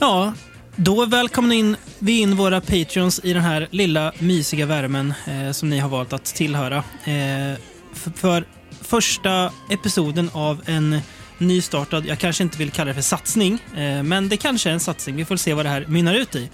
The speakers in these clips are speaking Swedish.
Ja, då välkomnar in, vi in våra patreons i den här lilla mysiga värmen eh, som ni har valt att tillhöra. Eh, för, för första episoden av en nystartad, jag kanske inte vill kalla det för satsning, eh, men det kanske är en satsning. Vi får se vad det här mynnar ut i. Eh,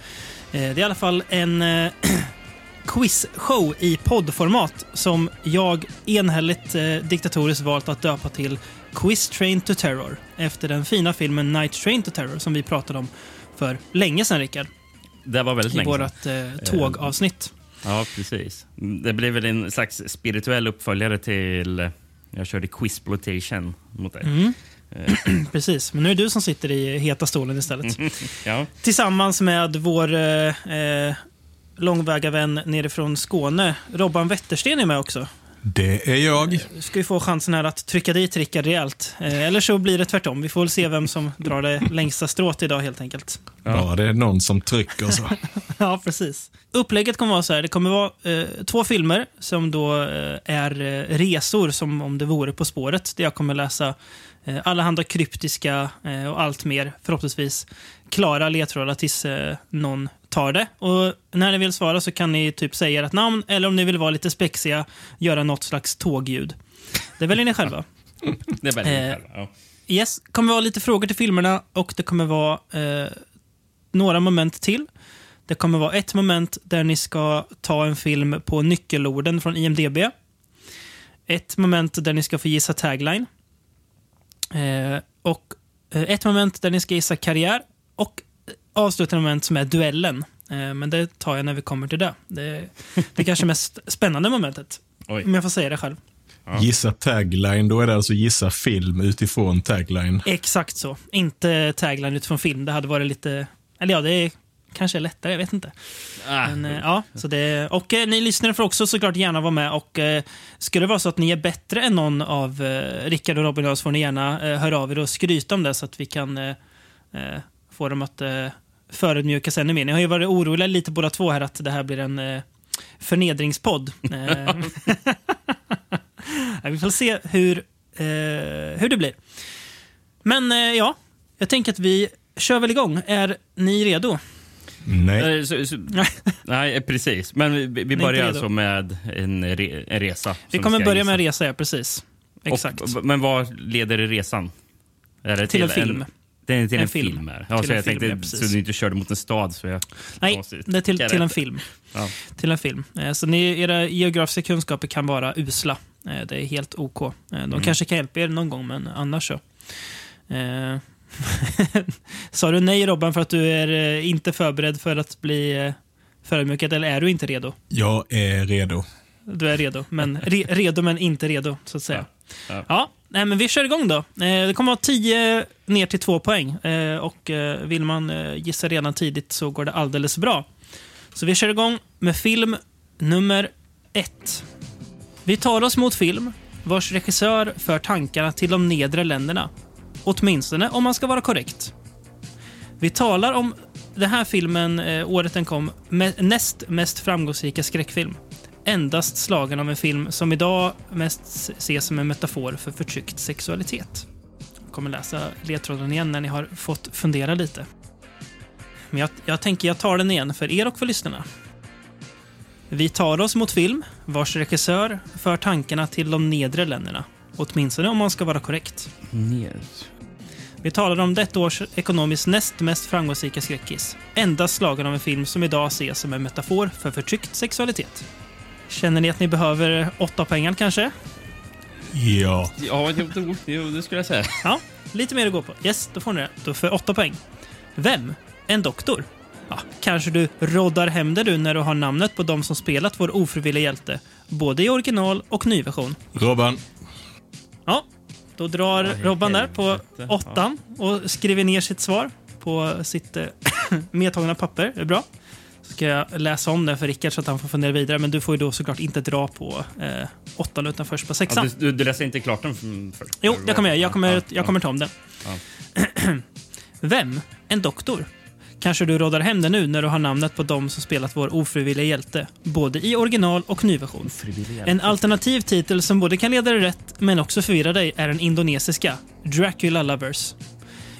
det är i alla fall en eh, quizshow i poddformat som jag enhälligt eh, diktatoriskt valt att döpa till Quiz Train to Terror efter den fina filmen Night Train to Terror som vi pratade om för länge sedan, Rickard. Det var väldigt I länge vårt eh, tågavsnitt. Ja, precis. Det blev väl en slags spirituell uppföljare till... eh, Jag körde Quizploitation mot dig. Mm. Precis, men nu är det du som sitter i heta stolen istället. Ja. Tillsammans med vår eh, eh, långväga vän nerifrån Skåne, Robban Wettersten är med också. Det är jag. ska vi få chansen här att trycka dit Rickard rejält. Eh, eller så blir det tvärtom. Vi får väl se vem som drar det längsta strået idag helt enkelt. Bara det är någon som trycker så. Ja, precis. Upplägget kommer vara så här. Det kommer vara eh, två filmer som då eh, är eh, resor som om det vore På spåret. Där jag kommer läsa eh, allehanda kryptiska eh, och allt mer, förhoppningsvis, klara ledtrådar tills eh, någon tar det. Och när ni vill svara så kan ni typ säga ert namn eller om ni vill vara lite spexiga, göra något slags tågljud. Det väljer ni själva. Det väldigt Eh, själva, ja. Yes, kommer vara lite frågor till filmerna och det kommer vara eh, några moment till. Det kommer vara ett moment där ni ska ta en film på nyckelorden från IMDB. Ett moment där ni ska få gissa tagline. Eh, och eh, ett moment där ni ska gissa karriär. Och avslutande moment som är duellen. Eh, men det tar jag när vi kommer till det. Det, det är kanske mest spännande momentet. Oj. Om jag får säga det själv. Gissa tagline, då är det alltså gissa film utifrån tagline. Exakt så. Inte tagline utifrån film. Det hade varit lite... Eller ja, det är kanske är lättare. Jag vet inte. Ah, Men, eh, ja, så det, och eh, ni lyssnare får också såklart gärna vara med. Och eh, Skulle det vara så att ni är bättre än någon av eh, Rickard och Robin och så får ni gärna eh, höra av er och skryta om det så att vi kan eh, eh, få dem att eh, förödmjukas ännu mer. Ni har ju varit oroliga lite båda två här att det här blir en förnedringspodd. Vi får se hur, hur det blir. Men ja, jag tänker att vi kör väl igång. Är ni redo? Nej. Eh, så, så, nej, eh, precis. Men vi, vi börjar alltså med en, re, en resa. Vi kommer ska börja med en resa, ja, precis. Exakt. Och, men vad leder resan? Är det Till en film. det är till en, En film. film. Ja, Till så en jag film, tänkte ja, så du inte körde mot en stad. Så jag, Nej, det är till, till en film. Ja. Till en film. Eh, Så ni, era geografiska kunskaper kan vara usla. Det är helt OK. De Mm. kanske kan hjälpa er någon gång, men annars så. Sa du nej Robban för att du är eh, inte förberedd för att bli eh, förödmjukad, eller är du inte redo? Jag är redo. Du är redo, men re, redo men inte redo, så att säga. Ja. Ja, nej, men vi kör igång då. Eh, Det kommer att vara 10 ner till 2 poäng. Och vill man gissa redan tidigt så går det alldeles bra. Så vi kör igång med film nummer ett. Vi tar oss mot film vars regissör för tankarna till de nedre länderna. Åtminstone om man ska vara korrekt. Vi talar om den här filmen, eh, året den kom, med, näst mest framgångsrika skräckfilm. Endast slagen av en film som idag mest ses som en metafor för förtryckt sexualitet. Jag kommer läsa ledtråden igen när ni har fått fundera lite. Men jag, jag tänker jag tar den igen för er och för lyssnarna. Vi tar oss mot film vars regissör för tankarna till de nedre länderna. Åtminstone om man ska vara korrekt. Ner. Vi talar om detta års ekonomiskt näst mest framgångsrika skräckis. Endast slagen av en film som idag ses som en metafor för förtryckt sexualitet. Känner ni att ni behöver åtta pengar kanske? Ja. Ja, jo, jo, jo, det skulle jag säga. Ja, lite mer att gå på. Yes, då får ni det. Då för åtta poäng. Vem? En doktor? Ja, kanske du roddar hem det du när du har namnet på de som spelat vår ofrivilliga hjälte. Både i original och nyversion. Robban. Ja, då drar i Robban där på helvete. åttan och skriver ner sitt svar på sitt eh, medtagna papper. Det är bra. Så ska jag läsa om det för Rickard så att han får fundera vidare. Men du får ju då såklart inte dra på eh, åttan utan först på Ja, sexan. du, du, du läser inte klart den f- först? Jo, det kommer jag. Jag kommer, Ja, jag kommer ta om den. Ja. Vem? En doktor? Kanske du råddar hem den nu när du har namnet på dem som spelat vår ofrivilliga hjälte, både i original och nyversion. En alternativ titel som både kan leda dig rätt men också förvirra dig är den indonesiska, Dracula Lovers.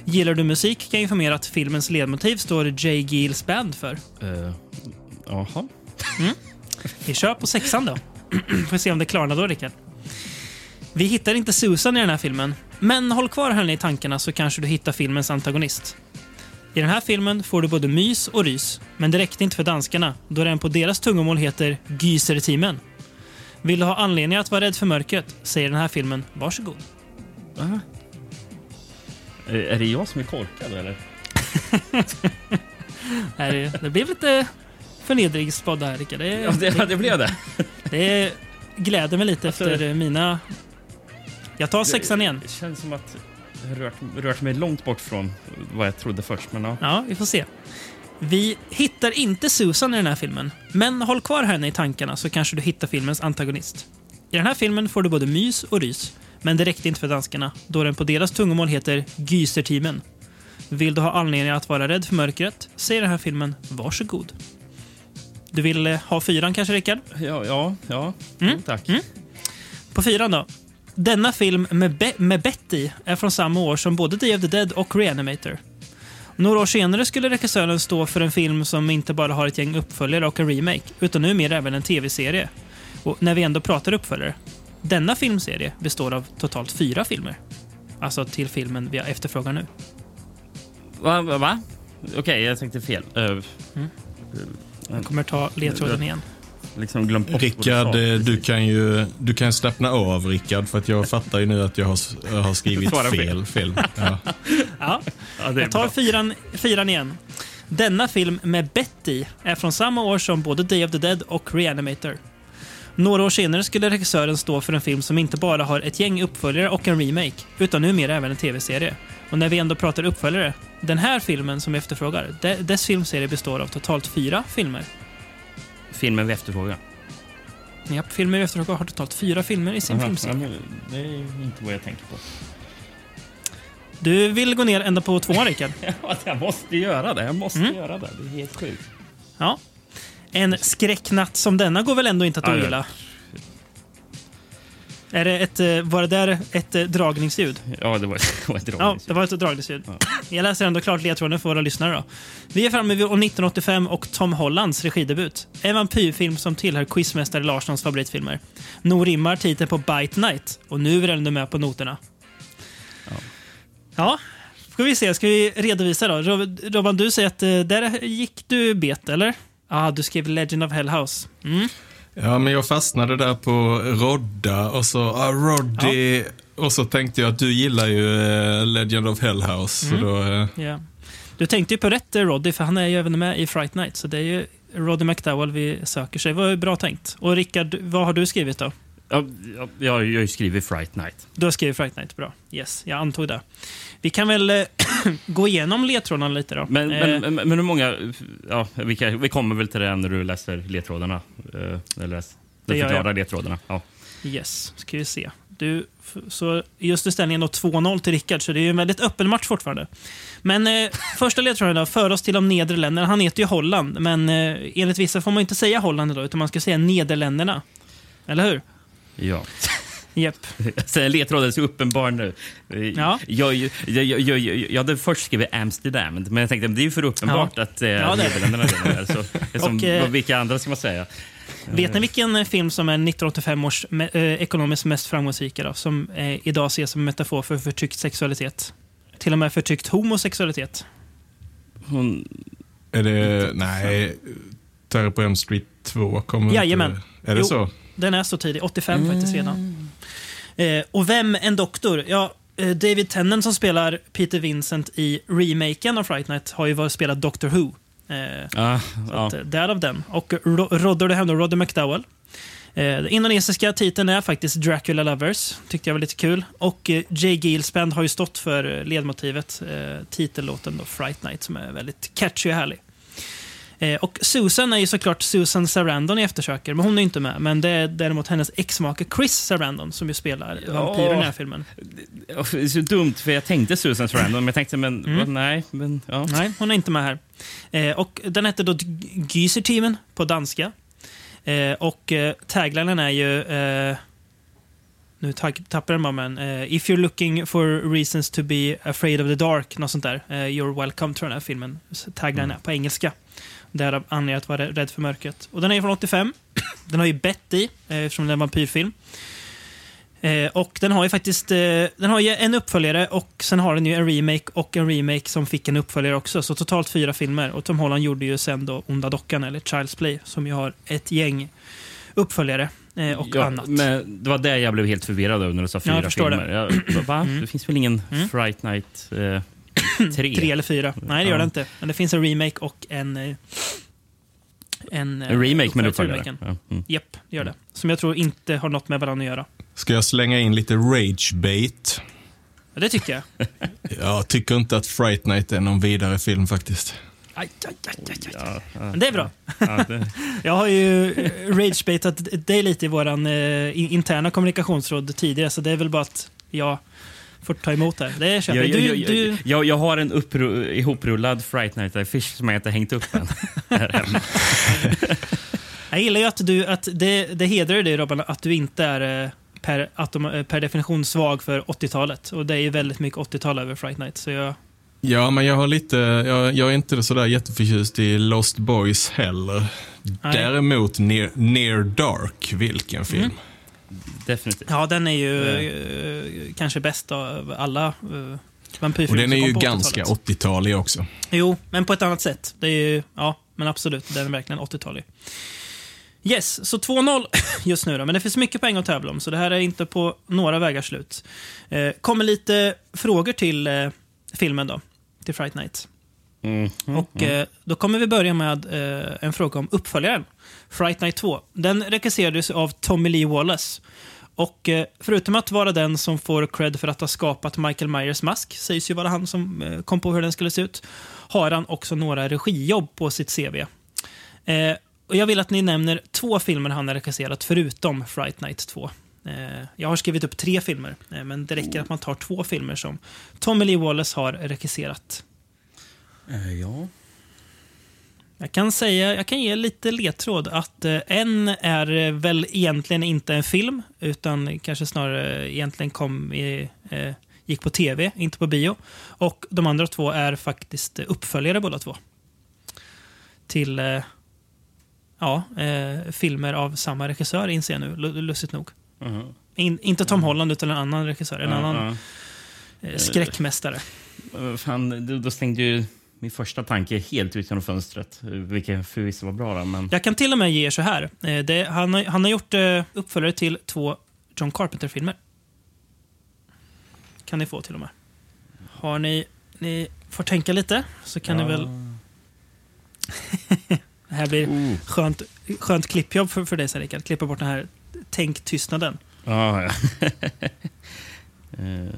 Gillar du musik kan jag informera att filmens ledmotiv står Jay Giles Band för. Eh, Jaha. Vi kör på sexan då. Får se om det klarnar då, Rickard. Vi hittar inte Susan i den här filmen, men håll kvar henne i tankarna så kanske du hittar filmens antagonist. I den här filmen får du både mys och rys, men det räckte inte för danskarna då den på deras tungomål heter Gyser-teamen. Vill du ha anledningar att vara rädd för mörkret, säger den här filmen varsågod. Eh, Är det jag som är korkad eller? Är, det blev lite förnedringspodd här, Rickard. Det, Ja, det, det blev det. det gläder mig lite efter mina... Jag tar sexan igen. Det känns som att rört, rört mig långt bort från vad jag trodde först. Men ja. Ja, vi får se. Vi hittar inte Susan i den här filmen, men håll kvar henne i tankarna så kanske du hittar filmens antagonist. I den här filmen får du både mys och rys, men det räckte inte för danskarna då den på deras tungomål heter Gyser-teamen. Vill du ha anledning att vara rädd för mörkret, säger den här filmen varsågod. Du vill eh, ha fyran kanske, Rickard? Ja, ja, ja. Mm. Tack. På fyran då. Denna film med, Be- med Betty är från samma år som både Day of the Dead och Reanimator. Några år senare skulle regissören stå för en film som inte bara har ett gäng uppföljare och en remake, utan numera även en tv-serie. Och när vi ändå pratar uppföljare. Denna filmserie består av totalt fyra filmer. Alltså till filmen vi efterfrågar nu. Va? va, va? Okej, jag tänkte fel. Uh, Jag kommer ta ledtråden igen. Liksom glömt bort Rickard, du eh, du kan ju du kan slappna av, Rickard, för att jag fattar ju nu att jag har, jag har skrivit fel. fel film. Ja. Ja, Ja, det är Jag tar fyran, fyran igen. Denna film med Betty är från samma år som både Day of the Dead och Reanimator. Några år senare skulle regissören stå för en film som inte bara har ett gäng uppföljare och en remake, utan numera även en tv-serie. Och när vi ändå pratar uppföljare, den här filmen som vi efterfrågar, de- dess filmserie består av totalt fyra filmer. Filmen vi efterfrågar. Ja, filmer vi efterfrågar har totalt fyra filmer i sin Aha, filmserie. det är inte vad jag tänker på. Du vill gå ner ända på tvåan, Rickard? Ja, jag måste göra det. Jag måste Mm. göra det. Det är helt sjukt. Ja. En skräcknatt som denna går väl ändå inte att ogilla? Är det ett, eh, var det där ett eh, dragningsljud? Ja, det var, det var ett Ja, dragningsljud. det var ett dragningsljud. Jag läser ändå klart ledtråden för våra lyssnare. Då. Vi är framme vid år 1985 och Tom Hollands regidebut. En vampyrfilm som tillhör quizmästare Larssons favoritfilmer. Nog rimmar titeln på Bite Night och nu är den ändå med på noterna. Ja. Ja, ska vi se. Ska vi redovisa då? Rob- Robban, du säger att eh, där gick du bet, eller? Ja, ah, du skrev Legend of Hell House. Mm. Ja, men jag fastnade där på Rodda och så ah, Roddy. Och så tänkte jag att du gillar ju eh, Legend of Hell House. Så då, eh, Ja. Du tänkte ju på rätt eh, Roddy, för han är ju även med i Fright Night. Så det är ju Roddy McDowell vi söker. Så det var ju bra tänkt. Och Rickard, vad har du skrivit då? Ja, ja, jag har ju skrivit Fright Night. Du har skrivit Fright Night, bra. Yes, jag antog det. Vi kan väl eh, gå igenom ledtrådarna lite då. Men, Eh, men, men hur många... Ja, vi, kan, vi kommer väl till det när du läser ledtrådarna. Eh, Eller läs, du förklarar jag. ledtrådarna. Ja. Yes, ska vi se. Du, så just nu ställningen då 2-0 till Rickard, så det är en väldigt öppen match fortfarande. Men eh, första ledtråden då, för oss till de nedre länderna. Han heter ju Holland, men eh, enligt vissa får man inte säga Holland idag, utan man ska säga Nederländerna. Eller hur? ja. Sen ledtråden är så uppenbar nu. Ja. Jag, jag, jag, jag, jag, jag hade först skrivit Amsterdam, men jag tänkte att det är ju för uppenbart att eh, Ja, är. Nederländerna är så. det är Som, Och, eh, vilka andra ska man säga? Vet ni vilken film som är 1985 års me- eh, ekonomiskt mest framgångsrika då, som eh, idag ses som en metafor för förtryckt sexualitet? Till och med förtryckt homosexualitet. Hon, är det... Nej. Terror på Elm Street 2 kommer Jajamän. inte... Är det Jo. så? Den är så tidig, 85 faktiskt redan. Eh, och vem en doktor? Ja, eh, David Tennant som spelar Peter Vincent i remaken av Fright Night har ju varit spelat Doctor Who. Eh, ja, så ja. att, eh, därav den. Och Ro- Rodder det hände Roddy McDowell. Eh, den indonesiska titeln är faktiskt Dracula Lovers. Tyckte jag var lite kul. Och eh, Jay Giles Band har ju stått för eh, ledmotivet, eh, titellåten då, Fright Night, som är väldigt catchy och härlig. Eh, och Susan är ju såklart Susan Sarandon i Eftersöker, men hon är inte med. Men det är däremot hennes exmake Chris Sarandon som ju spelar vampyren i den här filmen. Det är så dumt, för jag tänkte Susan Sarandon, men jag tänkte, men vad, nej. Men, ja. Nej, hon är inte med här. Eh, och den hette då Gyser-teamen på danska. Eh, och eh, taglinen är ju... Eh, nu ta- tappar den men... Eh, If you're looking for reasons to be afraid of the dark, något sånt där. Eh, you're welcome, tror jag den här filmen. Taglinen är på engelska. Därav anledningen att vara rädd för mörkret. Och den är från 85. Den har ju Bett i, eh, eftersom det är en vampyrfilm. Eh, och den har ju faktiskt eh, den har ju en uppföljare och sen har den ju en remake och en remake som fick en uppföljare också. Så totalt fyra filmer. Och Tom Holland gjorde ju sen då Onda Dockan, eller Child's Play, som ju har ett gäng uppföljare eh, och Ja, annat. Men det var det jag blev helt förvirrad över när du sa fyra jag förstår filmer. Jag, va? Det finns väl ingen Fright Night eh, 3? Tre eller fyra. Nej, det gör Ja. det inte. Men det finns en remake och en... eh, En, eh, En remake med uppföljare remaken. Ja. Mm. Japp, det gör det. Som jag tror inte har något med varandra att göra. Ska jag slänga in lite rage-bait? Ja, det tycker jag. Jag tycker inte att Fright Night är någon vidare film faktiskt. Aj, aj, aj, aj, aj. Ja, ja, Men det är bra. ja, det, Jag har ju eh, ragebaitat dig lite i vår eh, interna kommunikationsråd tidigare, så det är väl bara att jag får ta emot det. Det köper jag, jag. jag, Du, jag, du, jag, jag har en uppru, ihoprullad Fright Night-affisch som jag inte hängt upp än. jag gillar ju att, du, att det, det hedrar dig Robban, att du inte är eh, per, atom, eh, per definition svag för 80-talet. Och det är ju väldigt mycket 80-tal över Fright Night. Så jag, Ja, men jag har lite, jag, jag är inte sådär jätteförtjust i Lost Boys heller. Däremot Near, Near Dark, vilken film. Definitivt. ja, den är ju eh, kanske bäst av alla eh, Och vampyrfilmer den är ju ganska 80-talet. 80-talig också. Jo, men på ett annat sätt. Det är ju, ja, men absolut. Den är verkligen 80-talig. Yes, så 2-0 just nu då. Men det finns mycket poäng att tävla om, så det här är inte på några vägar slut. Eh, kommer lite frågor till eh, filmen då. Till Fright Night. Mm. Och eh, då kommer vi börja med eh, en fråga om uppföljaren. Fright Night 2. Den regisserades av Tommy Lee Wallace. Och eh, förutom att vara den som får cred för att ha skapat Michael Myers mask, sägs ju vara han som eh, kom på hur den skulle se ut, har han också några regijobb på sitt CV. Eh, och jag vill att ni nämner två filmer han har regisserat förutom Fright Night 2. Eh, jag har skrivit upp tre filmer, men det räcker att man tar två filmer som Tommy Lee Wallace har regisserat. Eh, ja. Jag kan säga, jag kan ge lite ledtråd att eh, en är eh, väl egentligen inte en film, utan kanske snarare egentligen kom i, eh, gick på tv, inte på bio. Och de andra två är faktiskt uppföljare båda två. Till eh, ja, eh, filmer av samma regissör, inser jag nu, lu- lustigt nog. Mhm. In, inte Tom Holland, utan en annan regissör, en Ja, annan eh, skräckmästare. Fan, då stängde ju min första tanke helt ut genom fönstret. Vilket förvisso var bra. Då, men... Jag kan till och med ge er så här. Eh, Det, han, har, han har gjort eh, uppföljare till två John Carpenter-filmer. Kan ni få till och med. Har ni... Ni får tänka lite, så kan ni väl... Det här blir Oh. skönt, skönt klippjobb för, för dig, sen, Rickard. Klippa bort den här tänk-tystnaden. Ja, ja. Eh,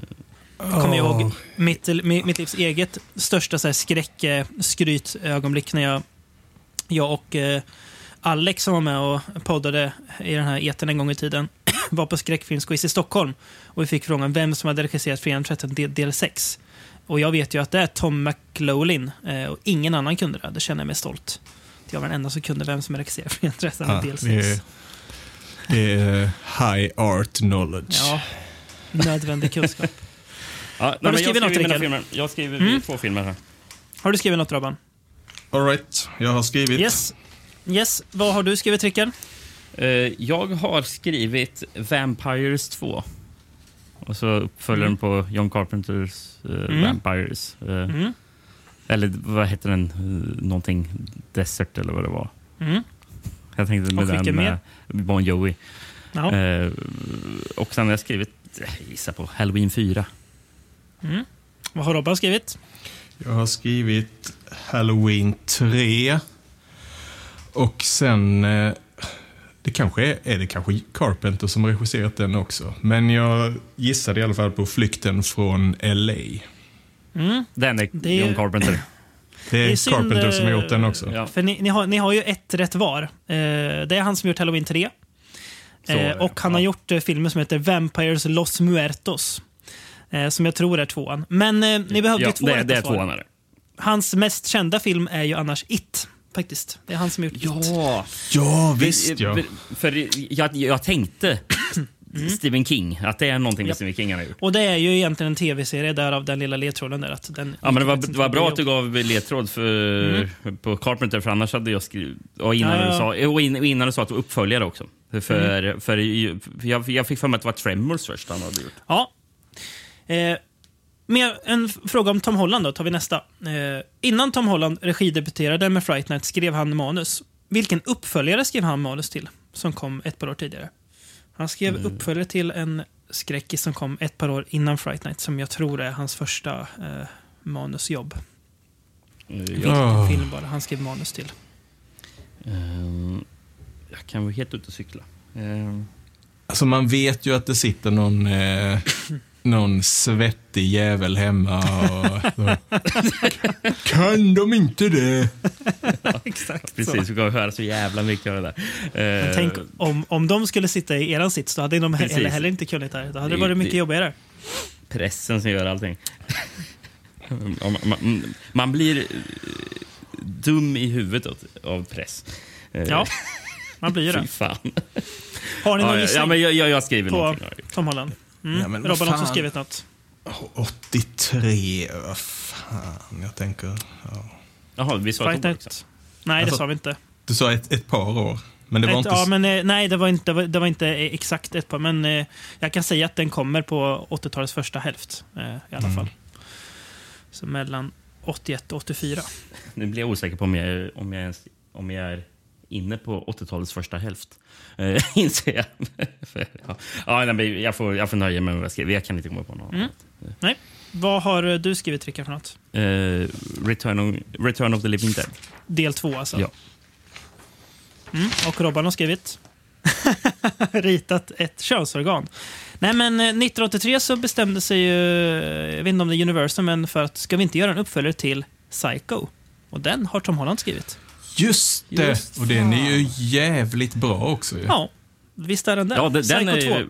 kommer jag ihåg mitt, mi- mitt livs eget största så här, skräck, eh, skrytögonblick när jag, jag och eh, Alex som var med och poddade i den här etern en gång i tiden var på skräckfilmsquiz i Stockholm. Och vi fick frågan vem som hade regisserat Fredagen 13 del, del 6. Och jag vet ju att det är Tom McLaughlin eh, och ingen annan kunde det. Det känner jag mig stolt. Jag var den enda som kunde vem som regisserat Fredagen 13 Ja, del 6. det, är, det är high art knowledge. Ja, nödvändig kunskap. Ja, nej, du skrivit något, skriver filmer. Jag skriver Mm. två filmer här. Har du skrivit något, Robban? All right, jag har skrivit. Yes. Yes. Vad har du skrivit, Rickard? Eh, jag har skrivit Vampires 2. Och så uppföljaren Mm. på John Carpenters eh, Mm. Vampires. Eh, Mm. Eller vad heter den? Uh, någonting Desert eller vad det var. Mm. Jag tänkte med Och den med Bon Jovi. Eh, och sen har jag skrivit, jag gissar på Halloween 4. Mm. Vad har Robban skrivit? Jag har skrivit Halloween 3. Och sen... eh, Det kanske är, är det kanske Carpenter som har regisserat den också. Men jag gissade i alla fall på Flykten från LA. Mm. Den är Det är- John Carpenter. Det är, Det är synd, Carpenter som har gjort den också. Ja. För ni, ni, har, ni har ju ett rätt var. Eh, det är han som gjort Halloween 3. Så är Eh, och han har ja. gjort eh, filmer som heter Vampires Los Muertos. Eh, som jag tror är tvåan. Men eh, ni behövde Ja, ju två det, det är tvåan. är det. Hans mest kända film är ju annars It. Faktiskt. Det är han som har gjort It. Ja, Ja, visst ja. För, för jag, jag tänkte Mm. Stephen King, att det är någonting med Japp. Stephen King han har gjort. Och det är ju egentligen en tv-serie därav den lilla ledtråden där. Att den Ja, men det var, det var bra att du gav ledtråd för, på Carpenter, för annars hade jag skrivit... Och innan, Mm. Ja, ja. Du sa, och in- och innan du sa att du uppföljare också. För, för, Mm. för jag, jag fick för mig att det var Tremors först han hade gjort. Ja. Eh, mer en fråga om Tom Holland då, tar vi nästa. Eh, innan Tom Holland regidebuterade med Fright Night skrev han manus. Vilken uppföljare skrev han manus till? Som kom ett par år tidigare. Han skrev Mm. uppföljare till en skräckis som kom ett par år innan Fright Night, som jag tror är hans första eh, manusjobb. Eh, Vilken film bara han skrev manus till. ehm, jag kan vara helt ute och cykla. Ehm, Alltså man vet ju att det sitter någon, eh, någon svettig jävel hemma och... Så. kan de inte det? Exakt precis, vi kommer höra så jävla mycket av det där. Men Eh, tänk om, om de skulle sitta i eran sits, då hade de Precis. heller, heller inte kunnat det. Då hade det varit mycket det- jobbigare. pressen som gör allting. man, man, man blir eh, dum i huvudet av, press. Eh, Ja, man blir ju Fy det. fan. Har ni någon Ja, ja, ja, men jag, jag, jag skriver på någonting. Tom Holland? Mm. Ja, men Robban har också skrivit något. 83, vad fan, jag tänker... Ja. Jaha, vi sa Tobbe också. Night. Nej, det Alltså, sa vi inte. Du sa ett, ett par år, men det var Ett, inte... ja, men, eh, nej, det var, inte, det, var, det var inte eh, exakt ett par, men eh, jag kan säga att den kommer på 80-talets första hälft eh, i alla Mm. fall. Så mellan 81 och 84. Nu blir jag osäker på om jag, om jag, ens, om jag är inne på 80-talets första hälft. Uh, inser jag. Ja. Ja, nej, jag, får, jag får nöja mig med vad jag skriver. Jag kan inte komma på något Mm. annat. Nej. Vad har eh, du skrivit, Rickard, för något? Eh, Return, of, Return of the Living Dead. Del två, alltså? Ja. Mm. Och Robban har skrivit? Ritat ett könsorgan. Nej, men eh, 1983 så bestämde sig ju, eh, jag vet inte om det är Universal, men för att ska vi inte göra en uppföljare till Psycho? Och den har Tom Holland skrivit. Just det! Just och den är ju jävligt bra också ju. Ja, visst är den det. Ja, den, Psycho den är 2. ju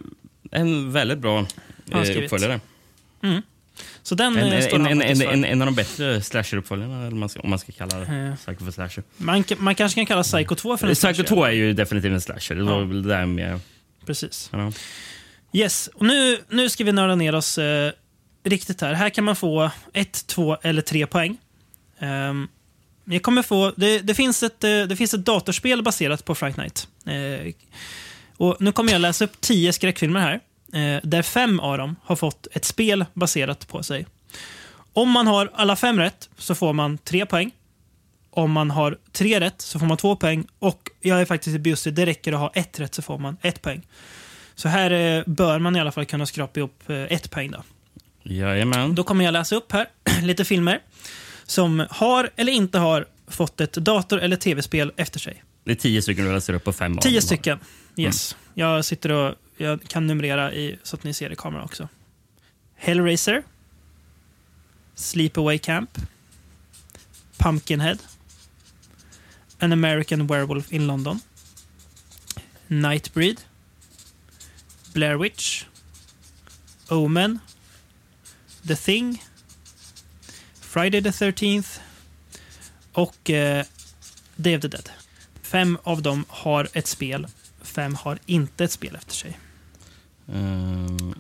en väldigt bra eh, uppföljare. Så den En, eh, en, en, en, en, en av de bättre slasher-uppföljarna, om man ska kalla det Eh. Psycho för slasher. Man, man kanske kan kalla Psycho 2 för en Psycho slasher. 2 är ju definitivt en slasher. Det var Ja. väl det där med... Precis. Ja. Yes, och nu, nu ska vi nörda ner oss eh, riktigt här. Här kan man få ett, två eller tre poäng. Ehm, jag kommer få, det, det, finns ett, eh, det finns ett datorspel baserat på Fright Night. Eh, och nu kommer jag läsa upp tio skräckfilmer här. Eh, där fem av dem har fått ett spel baserat på sig. Om man har alla fem rätt så får man tre poäng. Om man har tre rätt så får man två poäng. Och jag är faktiskt bjussig, det räcker att ha ett rätt så får man ett poäng. Så här eh, bör man i alla fall kunna skrapa ihop eh, ett poäng. Då. Jajamän. då kommer jag läsa upp här lite filmer som har eller inte har fått ett dator eller tv-spel efter sig. Det är tio stycken du läser upp på fem Tio stycken. Yes. Jag sitter och jag kan numrera i, så att ni ser i kameran också. Hellraiser. Sleepaway Camp. Pumpkinhead. An American Werewolf in London. Nightbreed. Blair Witch. Omen. The Thing. Friday the 13th. Och eh, Day of the Dead. Fem av dem har ett spel, fem har inte ett spel efter sig. Ehm,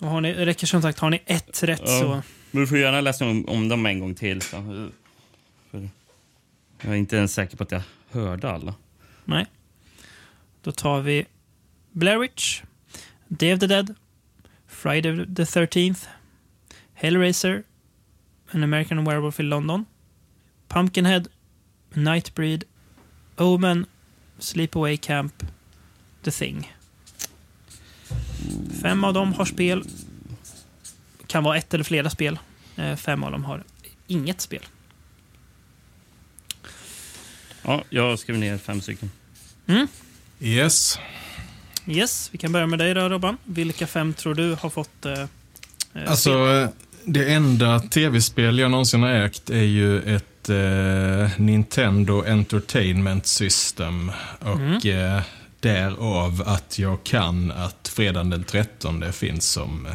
Och har ni, räcker som sagt, har ni ett rätt Ja. så... men du får gärna läsa om, om dem en gång till. Så. För jag är inte ens säker på att jag hörde alla. Nej. Då tar vi Blair Witch, Day of the Dead, Friday the 13th, Hellraiser, An American Werewolf in London, Pumpkinhead, Nightbreed, Omen, Sleepaway Camp, The Thing. Fem av dem har spel. Kan vara ett eller flera spel. Eh, Fem av dem har inget spel. Ja, jag skrev ner fem stycken. Yes. Yes, vi kan börja med dig då Robban. Vilka fem tror du har fått eh, eh, Alltså, spel? Det enda tv-spel jag någonsin har ägt är ju ett eh, Nintendo Entertainment System. Och eh, därav att jag kan att fredagen den 13 finns som,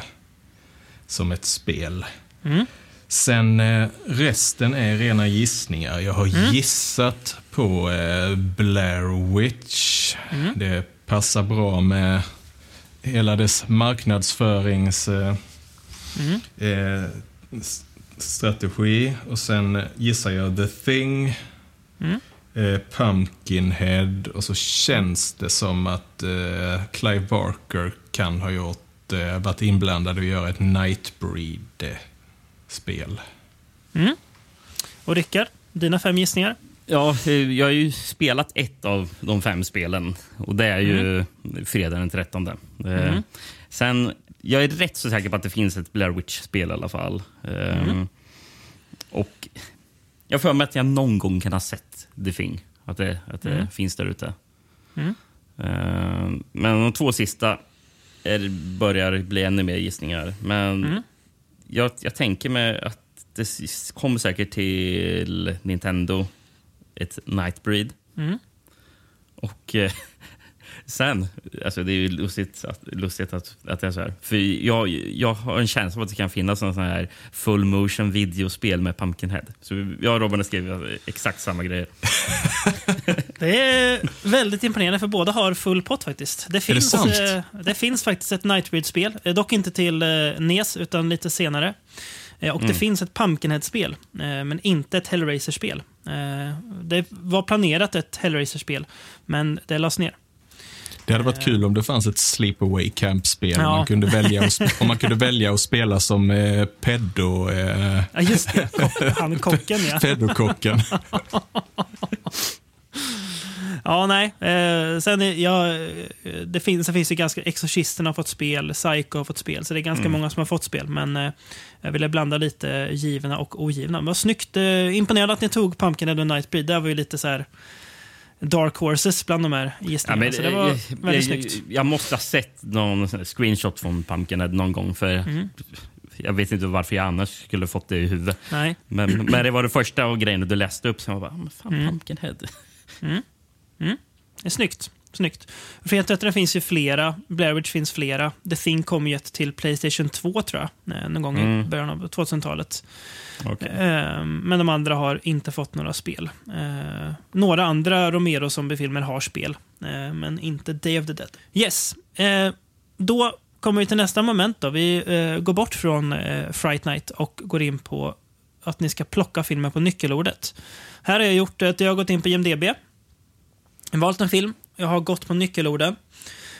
som ett spel. Sen eh, resten är rena gissningar. Jag har gissat på eh, Blair Witch. Det passar bra med hela dess marknadsförings... Eh, eh, strategi. Och sen gissar jag The Thing, eh, Pumpkinhead och så känns det som att eh, Clive Barker kan ha gjort, eh, varit inblandad och göra ett Nightbreed-spel. Och Rickard, dina fem gissningar? Ja, eh, jag har ju spelat ett av de fem spelen och det är ju fredagen den 13. Eh, Sen, jag är rätt så säker på att det finns ett Blair Witch-spel i alla fall. Eh, Och jag för mig att jag någon gång kan ha sett The Thing, att det, att det finns där ute. Eh, Men de två sista är, börjar bli ännu mer gissningar. Men jag, jag tänker mig att det kommer säkert till Nintendo ett Nightbreed. Och eh, sen, alltså det är ju lustigt att, lustigt att, att det är så här. För jag, jag har en känsla av att det kan finnas en sån här full motion videospel med Pumpkinhead. Så jag och Robin har skrivit exakt samma grejer. Det är väldigt imponerande för båda har full pott faktiskt. Det finns, sant? eh, det finns faktiskt ett Nightbreed-spel, eh, dock inte till eh, NES utan lite senare. Och det finns ett Pumpkinhead-spel, men inte ett Hellraiser-spel. Det var planerat ett Hellraiser-spel, men det lades ner. Det hade varit kul om det fanns ett sleepaway camp-spel. Ja. Man kunde välja att, om man kunde välja att spela som eh, pedo, eh, Ja, just det. Kock, han kocken, ja. pedokocken. Ja, nej. Eh, sen ja, eh, det finns, det finns ju ganska... Exorcisten har fått spel, Psycho har fått spel, så det är ganska många som har fått spel. Men eh, jag ville blanda lite givna och ogivna. Men vad snyggt. Eh, imponerande att ni tog Pumpkinhead och Nightbreed. Det var ju lite så här dark horses bland de här gissningarna. så det var jag, väldigt jag, snyggt. jag måste ha sett någon screenshot från Pumpkinhead någon gång. För Mm. Jag vet inte varför jag annars skulle fått det i huvudet. Nej. Men, men det var det första grejen du läste upp. Så jag bara, men fan, Mm. Pumpkinhead. Det är snyggt. Snyggt. 13 finns ju flera. Blair Witch finns flera. The Thing kom ju ett till Playstation 2 tror jag. eh, Någon gång i början av 2000-talet. Okej. Eh, Men de andra har inte fått några spel. Eh, Några andra Romero zombie-filmer har spel, eh, men inte Day of the Dead. Yes, eh, då kommer vi till nästa moment. Då. Vi går bort från Fright Night och går in på att ni ska plocka filmen på nyckelordet. Här har jag gjort att jag har gått in på IMDB, valt en film, jag har gått på nyckelorden.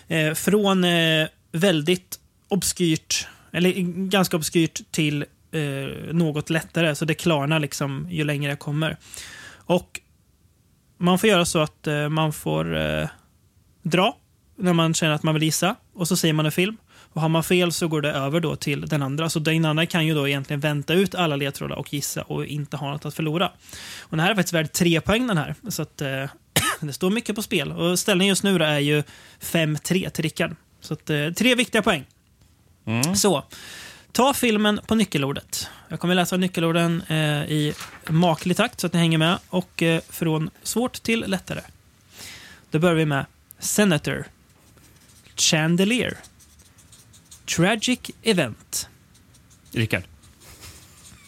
Eh, från eh, väldigt obskyrt, eller ganska obskyrt till eh, något lättare, så det klarnar liksom ju längre jag kommer. Och man får göra så att eh, man får eh, dra när man känner att man vill gissa och så säger man en film. Och har man fel så går det över då till den andra. Så den andra kan ju då egentligen vänta ut alla ledtrådar och gissa och inte ha något att förlora. Och den här är faktiskt värd tre poäng den här. Så att eh, det står mycket på spel. Och ställningen just nu är ju 5-3 till Rickard. Så att, eh, tre viktiga poäng. Så, ta filmen på nyckelordet. Jag kommer läsa nyckelorden eh, i maklig takt så att ni hänger med. Och eh, från svårt till lättare. Då börjar vi med Senator. Chandelier. Tragic Event. Rickard.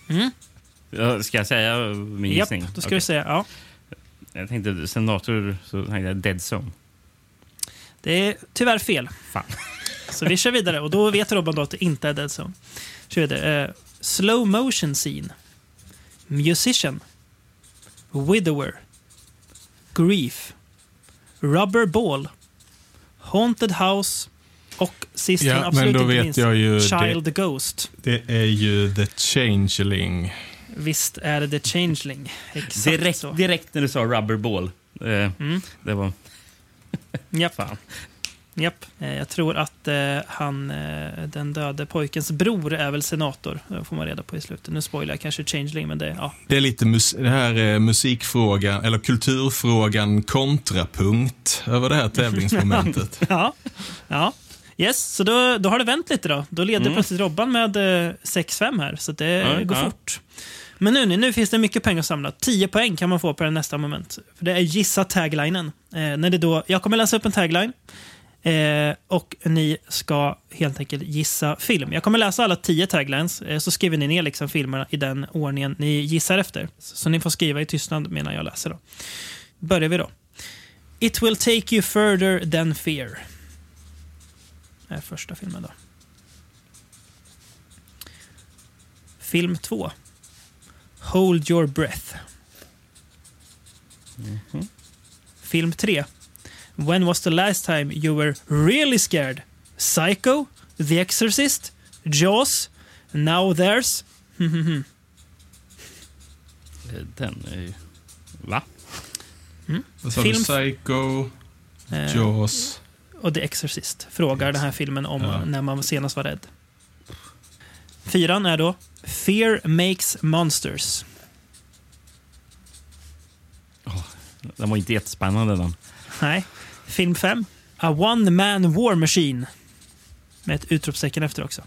Mm. Ska jag säga min Japp, gissning? då ska Okej. du säga ja. Jag tänkte senator, så tänkte jag Dead Zone. Det är tyvärr fel. Fan. Så vi kör vidare och då vet Robban då att det inte är Dead Zone. Kör vidare. Eh, slow motion scene. Musician. Widower. Grief. Rubber ball. Haunted house. Och sist men Ja, absolut men då inte vet minst, jag ju Child Ghost. Det är ju The Changeling. Visst är det The Changeling. Exakt Direkt, så. direkt när du sa rubberball. Eh, Mm. Det var... Japp. Fan. Japp. Eh, Jag tror att eh, han, eh, den döde pojkens bror är väl senator. Det får man reda på i slutet. Nu spoilar jag kanske Changeling, men det, ja. Det är lite mus det här är musikfrågan, eller kulturfrågan kontrapunkt över det här tävlingsmomentet. ja. ja. Yes, så då, då har det vänt lite då. Då leder Mm. plötsligt Robban med eh, 6-5 här, så det Ja, går ja. fort. Men nu, nu finns det mycket pengar att samla. 10 poäng kan man få på det nästa moment. För Det är gissa taglinen. Eh, när det då, jag kommer läsa upp en tagline. Eh, och ni ska helt enkelt gissa film. Jag kommer läsa alla 10 taglines, eh, så skriver ni ner liksom filmerna i den ordningen ni gissar efter. Så ni får skriva i tystnad medan jag läser. Då. Börjar vi då. It will take you further than fear. Är första filmen då. Film 2. Hold your breath. Film 3. When was the last time you were really scared? Psycho? The Exorcist? Jaws? Now there's... Eh, Den är ju... Va? Vad sa Film- du? Psycho, Eh, Jaws. Och The Exorcist frågar den här filmen om Ja. när man senast var rädd. Fyran är då Fear makes monsters. Den var inte jättespännande den. Nej. Film 5. A one man war machine. Med ett utropstecken efter också.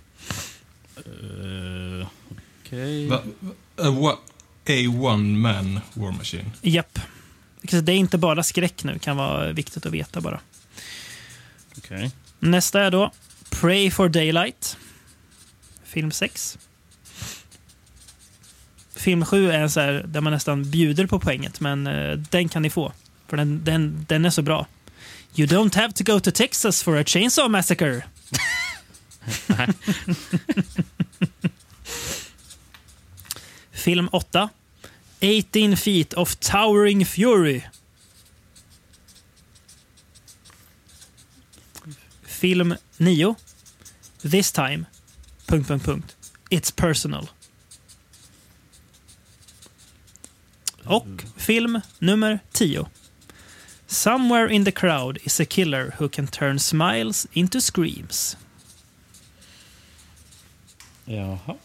Uh, Okej. Va, a, a one man war machine. Japp. Så Det är inte bara skräck nu, kan vara viktigt att veta bara. Okay. Nästa är då Pray for Daylight. Film 6. Film 7 är en så här, där man nästan bjuder på poänget, men uh, den kan ni få. För den, den, den är så bra. You don't have to go to Texas for a chainsaw massacre. Film 8. 18 feet of towering fury. Film 9. This time. Punkt, punkt, punkt. It's personal. Och film nummer 10. Somewhere in the crowd is a killer who can turn smiles into screams. Jaha.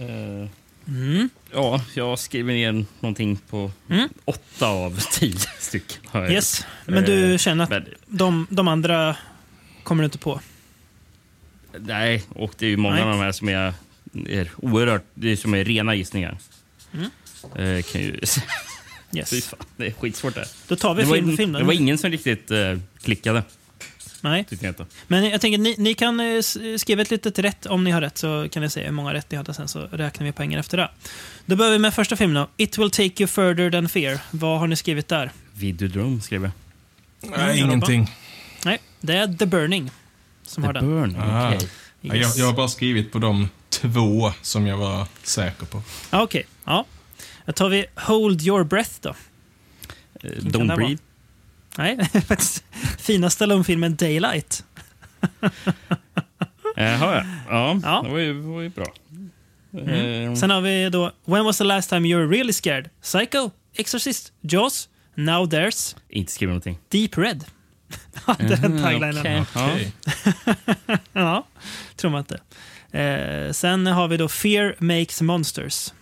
Eh, Mm. ja, jag skriver ner någonting på Mm. åtta av tio stycken. Yes, men du Eh, känner att de, de andra kommer du inte på? nej, och det är ju många Nej. av de här som är, är oerhört... Det är som är rena gissningar. Mm. Eh, kan ju, fy Yes. fan, det är skitsvårt det. Då tar vi Det var, film, in- film då. det var ingen som riktigt eh, klickade, Nej. tyckte jag inte. Men jag tänker, ni, ni kan eh, skriva ett litet rätt. Om ni har rätt så kan ni säga hur många rätt ni hade sen så räknar vi poängen efter det. Då börjar vi med första filmen då. It will take you further than fear. Vad har ni skrivit där? Videodrome skrev jag. Nej, ingenting. Det är The Burning som har The den. Burn, Ah. okej. Ja, Jag, Yes. jag har bara skrivit på de två som jag var säker på. Ja, Okej, ja. Då tar vi Hold your breath då. Det Don't vara? breathe. Nej, faktiskt finaste Stallone-filmen Daylight. Jaha, ja. Ja, Ja. det var ju, var ju bra. Mm. Eh, Sen har vi då When was the last time you were really scared? Psycho, Exorcist, Jaws, Now there's inte skriva någonting. Deep Red. Ja, det är den taglinen. okej. Ja. Tror man inte. Eh, sen har vi då Fear makes monsters.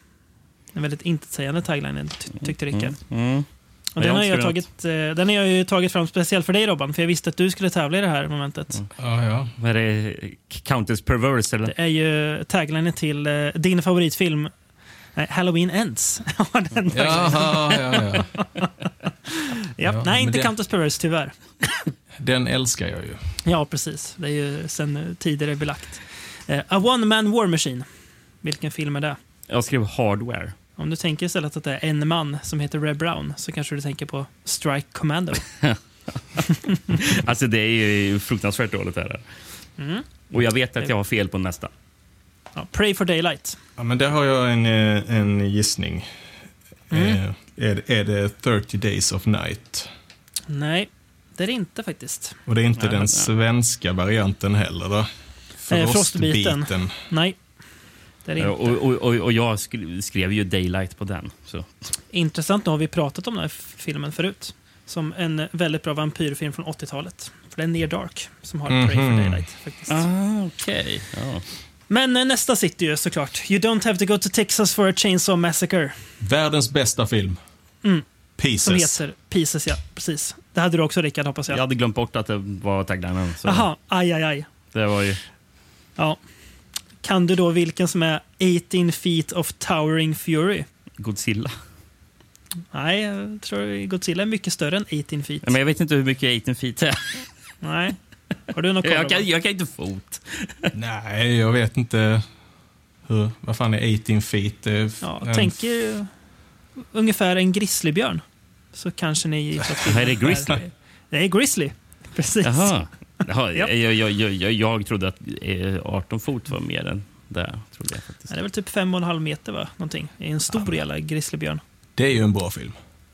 En väldigt intetsägande tagline ty- tyckte Rickard. Mm. Och Ja, den, jag har jag tagit, eh, den har jag ju tagit fram speciellt för dig Robban, för jag visste att du skulle tävla i det här momentet. Ja, ja. Vad är det? Countess Perverse eller? Det är ju taglinen till eh, din favoritfilm Halloween Ends. Har den. Jaha, ja, ja. ja, ja, nej, inte det- Countess Perverse tyvärr. Den älskar jag ju. Ja, precis. Det är ju sen eh, tidigare belagt. Eh, A One Man War Machine. Vilken film är det? Jag skrev Hardware. Om du tänker istället att det är en man som heter Red Brown så kanske du tänker på Strike Commando. Alltså det är ju fruktansvärt dåligt det här. Mm. Och jag vet att jag har fel på nästa. Ja, Pray for Daylight. Ja, men där har jag en, eh, en gissning. Mm. Eh, är, är det 30 Days of Night? Nej, det är det inte faktiskt. Och det är inte Nej, den nej. svenska varianten heller då? Eh, Frostbiten. Frostbiten. Nej, det är det inte. Och, och, och, och jag skrev, ju Daylight på den. Så. Intressant, nu har vi pratat om den här filmen förut. Som en väldigt bra vampyrfilm från 80-talet. För det är Near Dark som har Pray for Mhm. Daylight. Faktiskt. Ah, okej. Ja. Men eh, nästa sitter ju såklart. You don't have to go to Texas for a chainsaw massacre. Världens bästa film. Mm. Pieces. Som heter Pieces, ja. Precis. Det hade du också Rickard, hoppas jag. Jag hade glömt bort att det var taglinen. Jaha, aj, aj, aj. Det var ju... Ja. Kan du då vilken som är 18 feet of towering fury? Godzilla. Nej, jag tror Godzilla är mycket större än 18 feet. Men jag vet inte hur mycket 18 feet är. Nej. Har du någon koll? Jag kan, jag kan inte fot. Nej, jag vet inte. Hur, vad fan är 18 feet? Ja, en- tänk er ungefär en grizzlybjörn. Så kanske ni gissar Är det grizzly? Det är grizzly. Precis. Jaha. Jaha jag, jag, jag, jag, jag trodde att eh, 18 fot var mer än det. Trodde jag faktiskt. Ja, Det är väl typ fem och en halv meter, va? Någonting. Det är en stor jävla grizzlybjörn. Det är ju en bra film.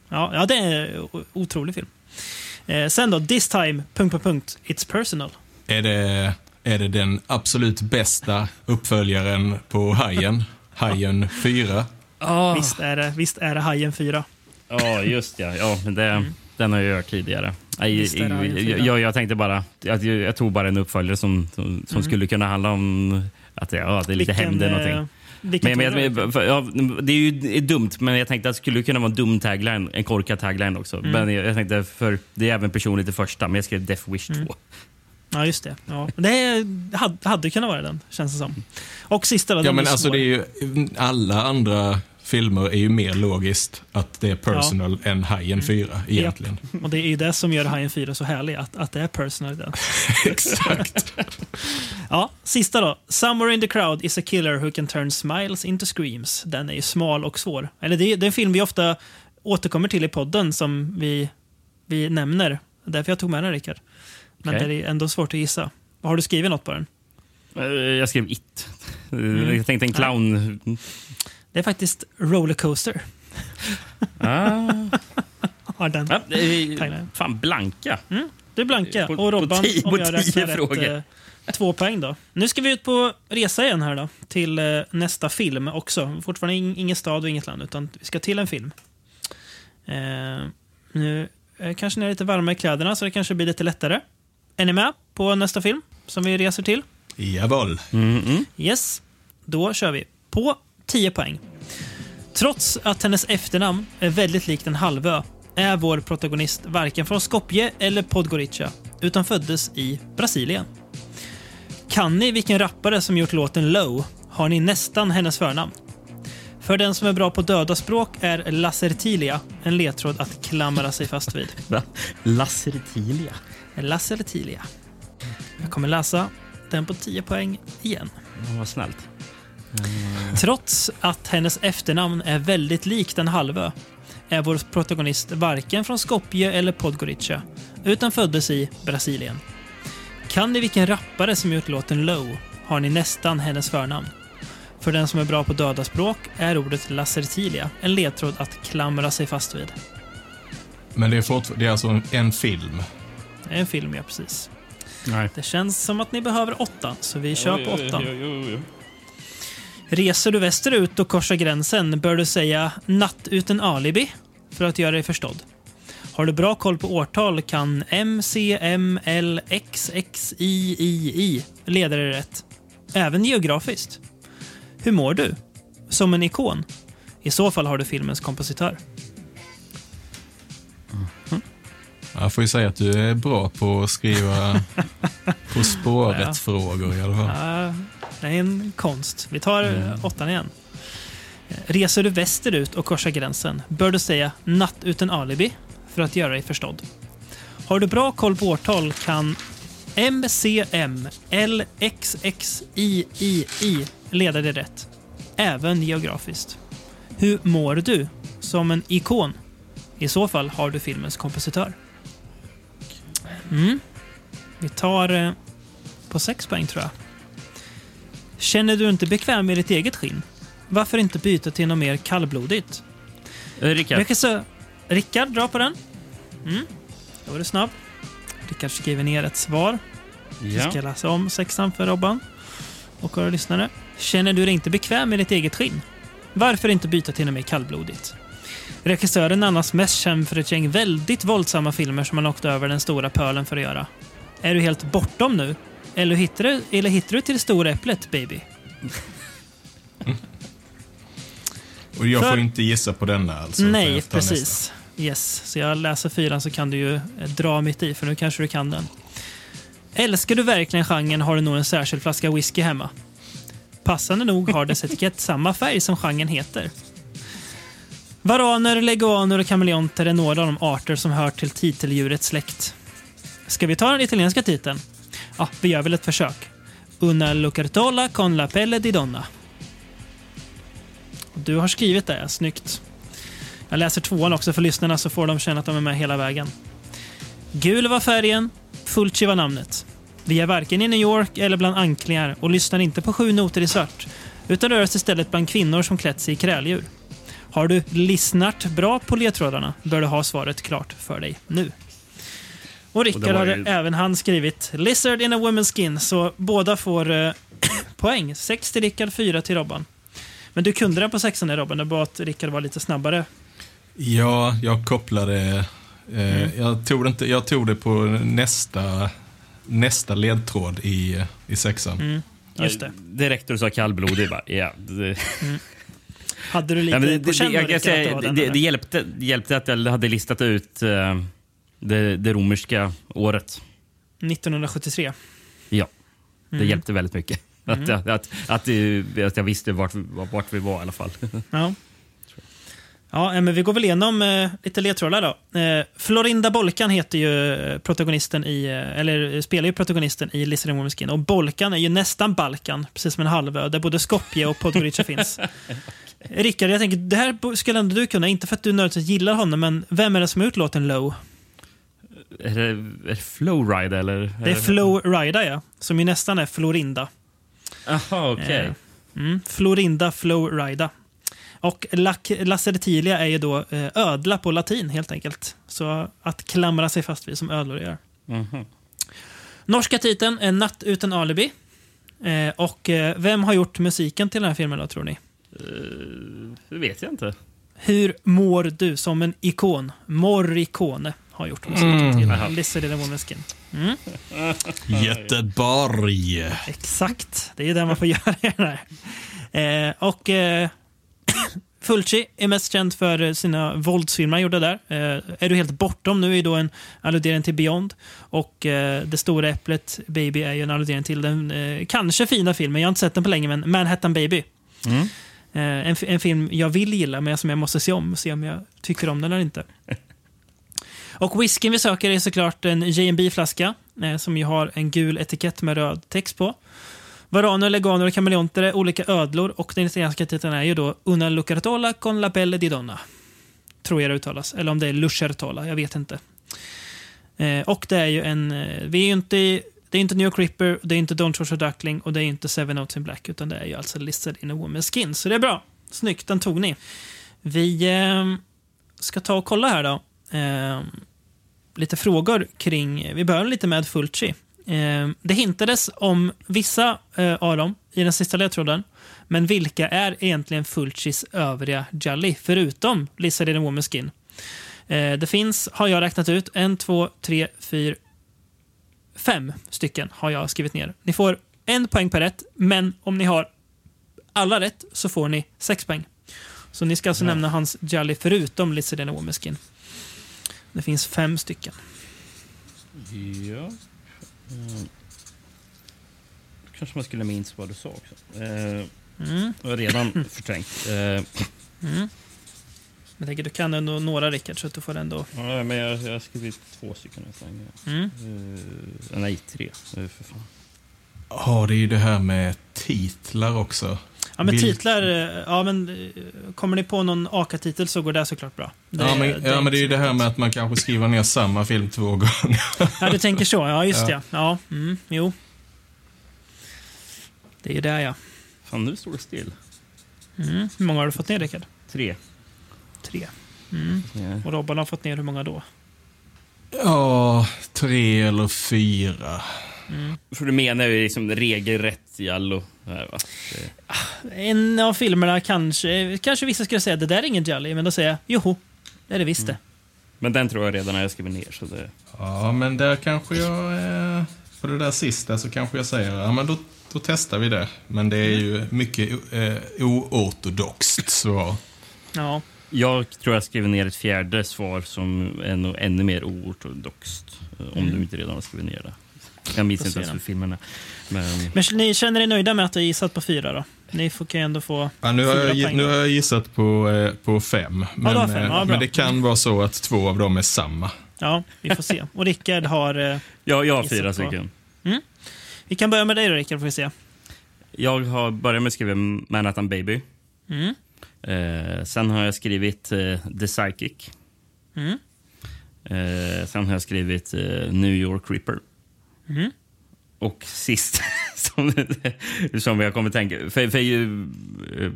Ja, ja, det är en otrolig film. Eh, sen då, This time, punkt på punkt, It's personal. Är det, är det den absolut bästa uppföljaren på Hajen? Hajen 4? Ah. Visst, är det, visst är det Hajen 4. Ja, just ja. ja men det, Den har jag hört tidigare. Visst jag, jag, fyra. jag, jag tänkte bara... Jag, jag tog bara en uppföljare som, som, som skulle kunna handla om att det, ja, att det är lite hämnd eller eh, någonting. Men, men, ja, det är ju det är dumt, men jag tänkte att det skulle kunna vara en dum tagline, en korkad tagline också. Mm. Men jag, jag tänkte, för det är även personligt i första, men jag skrev Death Wish 2. Ja, just det. Ja. Det hade, hade kunnat vara den, känns det som. Och sista då. Ja, men är alltså det är ju, alla andra filmer är ju mer logiskt att det är personal än Hajen 4 egentligen. Och det är ju det som gör Hajen 4 så härlig, att, att det är personal den. Exakt. Ja, sista då. Somewhere in the crowd is a killer who can turn smiles into screams. Den är ju smal och svår. Eller det är, det är en film vi ofta återkommer till i podden som vi, vi nämner. Därför jag tog med den, Rickard. Men Okej. det är ändå svårt att gissa. Har du skrivit något på den? Eh, Jag skrev It. Eh, Mm. Jag tänkte en clown... Det är faktiskt Rollercoaster. Ah. Har den. Ja, det är- fan, blanka. Du är blanka. På- och Robban, på tio- om jag räknar rätt, frågor. eh, två poäng då. Nu ska vi ut på resa igen här då. Till eh, nästa film också. Fortfarande ing- ingen stad och inget land, utan vi ska till en film. Eh, nu eh, kanske ni är lite varma i kläderna, så det kanske blir lite lättare. Är ni med på nästa film som vi reser till? Jawohl. Mm, mm. Yes, då kör vi. På 10 poäng. Trots att hennes efternamn är väldigt likt en halvö är vår protagonist varken från Skopje eller Podgorica, utan föddes i Brasilien. Kan ni vilken rappare som gjort låten Low har ni nästan hennes förnamn. För den som är bra på döda språk är Lacertilia en ledtråd att klamra sig fast vid. Va? Lacertilia. Lacertilia. Jag kommer läsa den på 10 poäng igen. Vad snällt. Trots att hennes efternamn är väldigt likt en halvö är vår protagonist varken från Skopje eller Podgorica, utan föddes i Brasilien. Kan ni vilken rappare som gjort låten Low har ni nästan hennes förnamn. För den som är bra på döda språk är ordet lacertilia en ledtråd att klamra sig fast vid. Men det är, fortfar- det är alltså en, en film. Det är en film, ja precis. Nej. Det känns som att ni behöver åtta, så vi kör på åttan. Reser du västerut och korsar gränsen bör du säga natt utan alibi för att göra dig förstådd. Har du bra koll på årtal kan mcmlxxiii leda dig rätt. Även geografiskt. Hur mår du? Som en ikon? I så fall har du filmens kompositör. Jag får ju säga att du är bra på att skriva På spåret-frågor i alla fall. Ja, det är en konst. Vi tar mm. åttan igen. Reser du västerut och korsar gränsen bör du säga natt utan alibi för att göra dig förstådd. Har du bra koll på årtal kan MCM LXXIII leda dig rätt. Även geografiskt. Hur mår du? Som en ikon? I så fall har du filmens kompositör. Mm. Vi tar eh, på sex poäng tror jag. Känner du inte bekväm med ditt eget skinn? Varför inte byta till något mer kallblodigt? Eh, Rickard. Rickard, Rickard dra på den. Mm. Då var du snabb. Rickard skriver ner ett svar. Vi Ja. ska läsa om sexan för Robban och våra lyssnare. Känner du dig inte bekväm med ditt eget skinn? Varför inte byta till något mer kallblodigt? Regissören är annars mest känd för ett gäng väldigt våldsamma filmer som han åkte över den stora pölen för att göra. Är du helt bortom nu? Eller hittar du, eller hittar du till det stora äpplet, baby? Och jag För- får inte gissa på denna alltså? Nej, ta nästa. precis. Yes, så jag läser fyran så kan du ju eh, dra mitt i, för nu kanske du kan den. Älskar du verkligen genren har du nog en särskild flaska whisky hemma. Passande nog har dess etikett samma färg som genren heter. Varaner, leguaner och kameleonter är några av de arter som hör till titeldjurets släkt. Ska vi ta den italienska titeln? Ja, vi gör väl ett försök. Una lucertola con la pelle di donna. Du har skrivit det, snyggt. Jag läser tvåan också för lyssnarna så får de känna att de är med hela vägen. Gul var färgen, Fulci var namnet. Vi är varken i New York eller bland anklingar och lyssnar inte på sju noter i svart, utan rör oss istället bland kvinnor som klätt sig i kräldjur. Har du lyssnat bra på ledtrådarna bör du ha svaret klart för dig nu. Och Rickard har ju- även han skrivit Lizard in a woman's skin, så båda får eh, poäng. Sex till Rickard, fyra till Robban. Men du kunde den på sexan där Robban, det var att Rickard var lite snabbare. Ja, jag kopplade... Eh, jag, tog det inte, jag tog det på nästa, nästa ledtråd i, i sexan. Mm, just det. Direkt när du sa kallblodig, bara, ja. Det, Hade du lite ja, det, på det, känn då, jag att säga, det det, det, det, hjälpte, det hjälpte att jag hade listat ut eh, det, det romerska året. 1973. Ja, det Mm. hjälpte väldigt mycket. Att, att, att, att, eh, att jag visste vart, vi- vart vi var i alla fall. Ja. Ja, eh, men vi går väl igenom eh, lite ledtrådar då. Eh, Florinda Bolkan heter ju eh, protagonisten i, eller spelar ju protagonisten i Lizard and Woman's Skin. Och Bolkan är ju nästan Balkan, precis som en halvö, där både Skopje och Podgorica finns. Rickard, jag tänker, det här skulle ändå du kunna, inte för att du nödvändigtvis gillar honom, men vem är det som har gjort låten Low? Är det, är det Flowride eller? Det är Flo Rida, ja. Som ju nästan är Florinda. Jaha, okej. Eh, Mm, Florinda Flow Rida. Och lac- Lacertilia är ju då eh, ödla på latin helt enkelt. Så att klamra sig fast vid som ödlor gör. Mhm. Norska titeln är Natt utan alibi. Eh, och eh, vem har gjort musiken till den här filmen då tror ni? Eh, det vet jag inte. Hur mår du som en ikon? Morricone har gjort musiken Mm. till Woman's Skin. Mm, Göteborg. exakt, det är det man får göra i den här. Eh, och eh, Fulci är mest känd för sina våldsfilmer han gjorde där. Eh, är du helt bortom nu är då en alludering till Beyond. Och eh, Det stora äpplet, Baby, är ju en alludering till den eh, kanske fina filmen, jag har inte sett den på länge, men Manhattan Baby. Mm. Eh, en, en film jag vill gilla, men som jag måste se om se om jag tycker om den eller inte. Och whiskyn vi söker är såklart en J&B-flaska eh, som ju har en gul etikett med röd text på. Varaner, leganer och kameleonter är olika ödlor och den italienska titeln är ju då Una lucertola con la pelle di donna. Tror jag det uttalas. Eller om det är lucertola, jag vet inte. Eh, och det är ju en... Eh, vi är ju inte... Det är inte New York Ripper, det är inte Don't George Duckling och det är inte Seven Notes in Black utan det är ju alltså Listed in a Woman's Skin. Så det är bra. Snyggt, den tog ni. Vi eh, ska ta och kolla här då. Eh, lite frågor kring... Vi börjar lite med Fulci. Eh, det hintades om vissa eh, av dem i den sista ledtråden. Men vilka är egentligen Fulcis övriga Jolly, förutom Lizard in a Woman's Skin? Eh, det finns, har jag räknat ut, en, två, tre, fyra, fem stycken har jag skrivit ner. Ni får en poäng per rätt, men om ni har alla rätt så får ni sex poäng. Så ni ska alltså nämna hans Jolly förutom Lizard in a Woman's Skin. Det finns fem stycken. Ja. Mm. Kanske man skulle minns vad du sa också. Eh, Mm. jag har redan förträngt. Eh, Mm. Jag tänker du kan ändå några Rickard så att du får ändå... ja, men jag, jag har skrivit två stycken nästan. Mm. Eh, nej, tre. Eh, för fan. Ja, det är ju det här med titlar också. Ja men Vil- titlar, eh, ja men kommer ni på någon AKA-titel så går det såklart bra. Det, ja, men, ja, men det är ju det här med att man kanske skriver ner samma film två gånger. Ja, du tänker så. Ja, just Ja. ja. Ja, mm, jo. Det är ju det ja. Fan, nu står det still. Mm. Hur många har du fått ner Rickard? Tre. Tre. Mm. Och Robban har fått ner hur många då? Ja, tre eller fyra. Mm. För du menar ju liksom regelrätt Jallo. Här, va? Det- En av filmerna kanske, kanske vissa skulle säga det där är ingen Jolly, men då säger jag joho, det är det visst det. Men den tror jag redan har jag skrivit ner. Så det... Ja, men där kanske jag... Eh, på det där sista så kanske jag säger, ja men då, då testar vi det. Men det är ju mycket eh, oortodoxt svar. Ja. Jag tror jag skriver ner ett fjärde svar som är nog ännu mer oortodoxt. eh, Om Mm. du inte redan har skrivit ner det. Jag minns inte ens hur filmerna. Men Men ni känner er nöjda med att jag gissat på fyra då? Ni får, kan ju ändå få Ja, nu, har fyra jag, nu har jag gissat på, eh, på fem. Men, har fem. eh, Ja, bra. men det kan vara så att två av dem är samma. Ja, vi får se. Och Rickard har... eh, Ja, jag har fyra stycken. Vi kan börja med dig då, Rickard, får vi se. Jag har börjat med att skriva Manhattan Baby. Mm. Eh, sen har jag skrivit eh, The Psychic. Mm. Eh, sen har jag skrivit eh, New York Ripper. Mm. Och sist, som, som jag kommer tänka... För, för ju eh,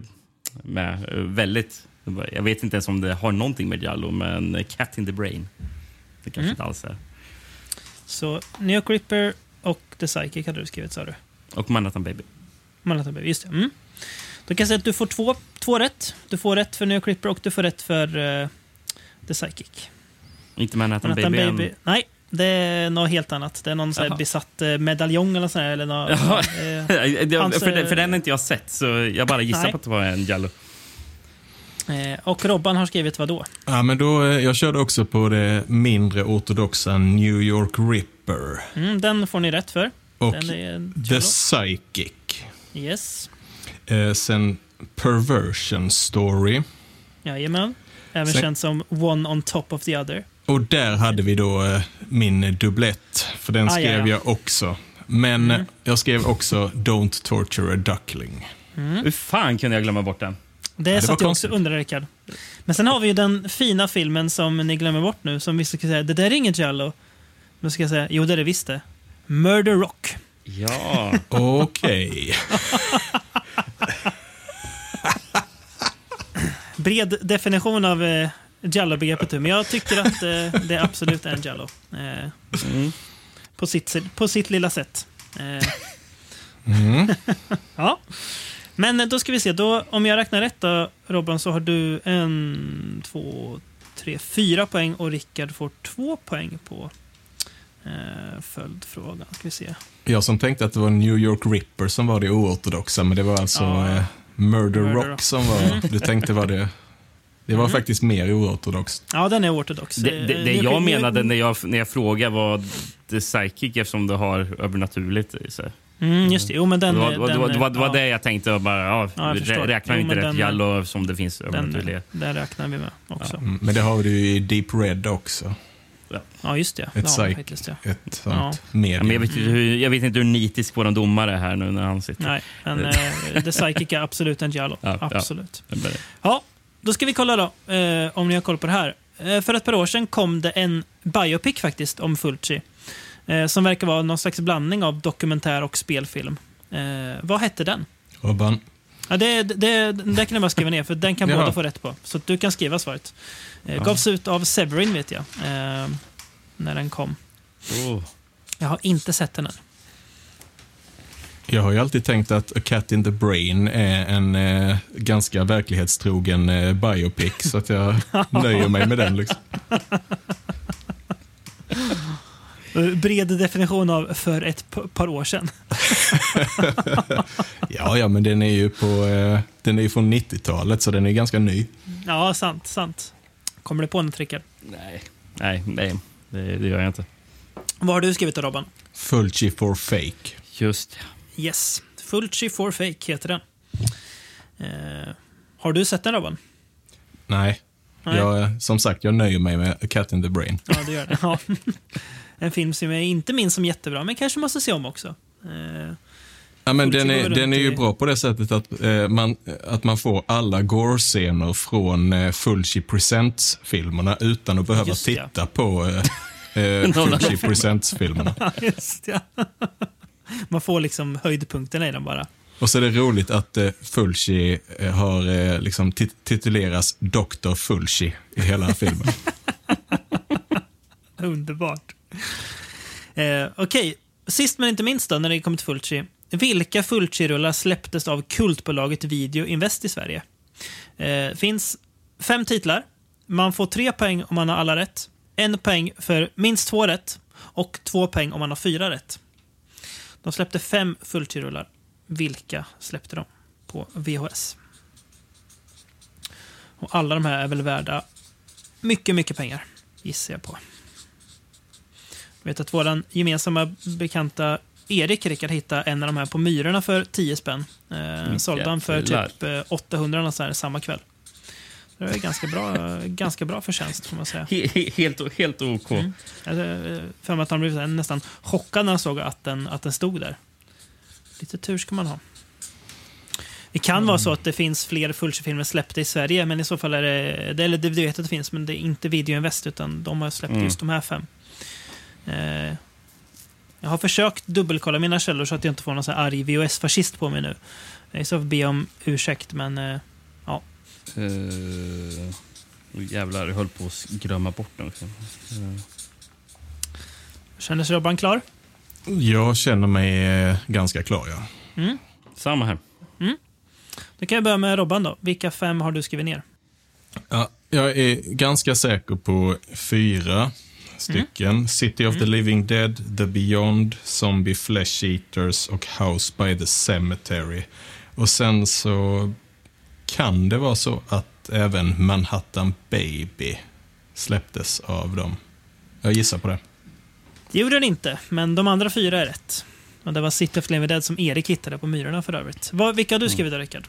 med eh, väldigt... Jag vet inte ens om det har någonting med Jallo, men Cat in the Brain. Det kanske Mm. inte alls är. Så New York Ripper och The Psychic hade du skrivit, sa du? Och Manhattan Baby. Manhattan Baby, just det. Mm. Då kan jag säga att du får två, två rätt. Du får rätt för New York Ripper och du får rätt för eh, The Psychic. Inte Manhattan, Manhattan Baby, Baby. än. Nej, det är något helt annat. Det är någon så här besatt eh, medaljong eller sån här, eller något, eh, Hans, för, den- eh, för den har inte jag sett, så jag bara gissar Nej. på att det var en Jallo. eh, och Robban har skrivit vad då? Ja, men då, eh, jag körde också på det mindre ortodoxa New York Ripper. Mm, den får ni rätt för. Och Den är en The. Psychic. Yes. Eh, sen Perversion Story. Jajamän. Även Sen- känd som One on top of the other. Och där hade vi då eh, min dubblett, för den Ah, skrev ja, ja. jag också. Men Mm. jag skrev också Don't Torture a Duckling. Mm. Hur fan kunde jag glömma bort den? Det det satt jag också undrar, Rickard. Men sen har vi ju den fina filmen som ni glömmer bort nu, som vi ska säga, det där är inget Jallo. Då ska jag säga, jo det är det visst det. Murder Rock. Ja. Okej. Bred definition av eh, Jallo-begreppet, men jag tycker att eh, det absolut är en Jallo. Eh, Mm. på, sitt, på sitt lilla sätt. Eh, Mm. ja. Men då ska vi se, då, om jag räknar rätt då, Robban, så har du en, två, tre, fyra poäng och Rickard får två poäng på eh, följdfrågan. Ska vi se. Jag som tänkte att det var New York Ripper som var det oortodoxa, men det var alltså Ja. eh, Murder, Murder Rock Rock. som var, Mm. du tänkte var det. Det var faktiskt mer oortodoxt. Ja, den är ortodox. Det, det, Eh, det nu- jag menade när jag, när jag frågade var The Psychic eftersom det har övernaturligt i sig. Mm, just det. Jo, men Det den... var, den, det var, det var, det var, det var ja, det jag tänkte. Och bara, ja, Ja, jag räknar Jo, inte rätt den- Jallo eftersom det finns den, övernaturlighet. den räknar vi med också. Mm, Men det har du ju i Deep Red också. Ja, just det. Ett det faktiskt, ja. Ett sånt Ja. Ja, medium. jag, vet inte hur, jag vet inte hur nitisk vår domare är här nu när han sitter. Nej, men eh, The Psychic är absolut en Giallo. Ja, ja. absolut. Ja, då ska vi kolla då, eh, om ni har koll på det här. Eh, för ett par år sedan kom det en biopic faktiskt om Fulci. Eh, som verkar vara någon slags blandning av dokumentär och spelfilm. Eh, vad hette den? Robban. Ja, det, det, det där kan ni bara skriva ner, för den kan båda få rätt på. Så du kan skriva svaret. Eh, Gavs ut av Severin, vet jag, eh, när den kom. Oh. Jag har inte sett den än. Jag har ju alltid tänkt att A Cat in the Brain är en eh, ganska verklighetstrogen eh, biopic, så att jag nöjer mig med den. Liksom. Bred definition av för ett par år sedan. Ja, ja, men den är ju på, eh, den är ju från 90-talet, så den är ganska ny. Ja, sant, sant. Kommer du på något, Rickard? Nej, nej, nej det, det gör jag inte. Vad har du skrivit då, Robban? Fulci for fake. Just Yes. Fulci for fake heter den. Eh, har du sett den, Robban? Nej, Nej. Jag, som sagt, jag nöjer mig med A Cat in the Brain. Ja, du gör det. Ja. En film som jag inte minns som jättebra, men kanske måste se om också. Eh, Ja, men den, är, den är ju bra på det sättet att, eh, man, att man får alla gore-scener från eh, Fulci Presents-filmerna utan att behöva Just det, ja. titta på eh, eh, Fulci Presents-filmerna. just ja. Man får liksom höjdpunkterna i den bara. Och så är det roligt att eh, Fulci eh, har eh, liksom tit- tituleras Dr. Fulci i hela filmen. Underbart. Eh, Okej, sist men inte minst då, när det kommer till Fulci. Vilka Fulci-rullar släpptes av kultbolaget Video Invest i Sverige? Eh, finns fem titlar. Man får tre poäng om man har alla rätt. En poäng för minst två rätt. Och två poäng om man har fyra rätt. De släppte fem Fulci-rullar. Vilka släppte de på VHS? Och alla de här är väl värda mycket, mycket pengar, gissar jag på. Jag vet att vår gemensamma bekanta Erik Rickard hittade en av de här på Myrorna för 10 spänn. Eh, sålde han för typ eh, 800 eller så här samma kväll. Det är ganska bra, ganska bra förtjänst får man säga. He, he, helt, helt OK. Jag eh, för mig att han blev nästan chockad när han såg att den, att den stod där. Lite tur ska man ha. Det kan vara så att det finns fler Fulci-filmer släppta i Sverige, men i så fall är det... eller det vet att det finns, men det är inte Video Invest, utan de har släppt Mm. just de här fem. Eh, jag har försökt dubbelkolla mina källor så att jag inte får någon sån här arg VHS-fascist på mig nu. Jag så be om ursäkt, men... Eh, Uh, jävlar, jag höll på att glömma bort den. också. Eh, kändes Robban klar? Jag känner mig eh, ganska klar, ja. samma här. Då kan jag börja med Robban då. Vilka fem har du skrivit ner? ja. Jag är ganska säker på fyra stycken. City of the Living Dead, The Beyond, Zombie Flesh Eaters och House by the Cemetery. Och sen så kan det vara så att även Manhattan Baby släpptes av dem. Jag gissar på det. Det gjorde den inte, men de andra fyra är rätt. Och det var City of the Living Dead som Erik hittade på Myrorna för övrigt. Vad, vilka har du skrivit då, Rickard?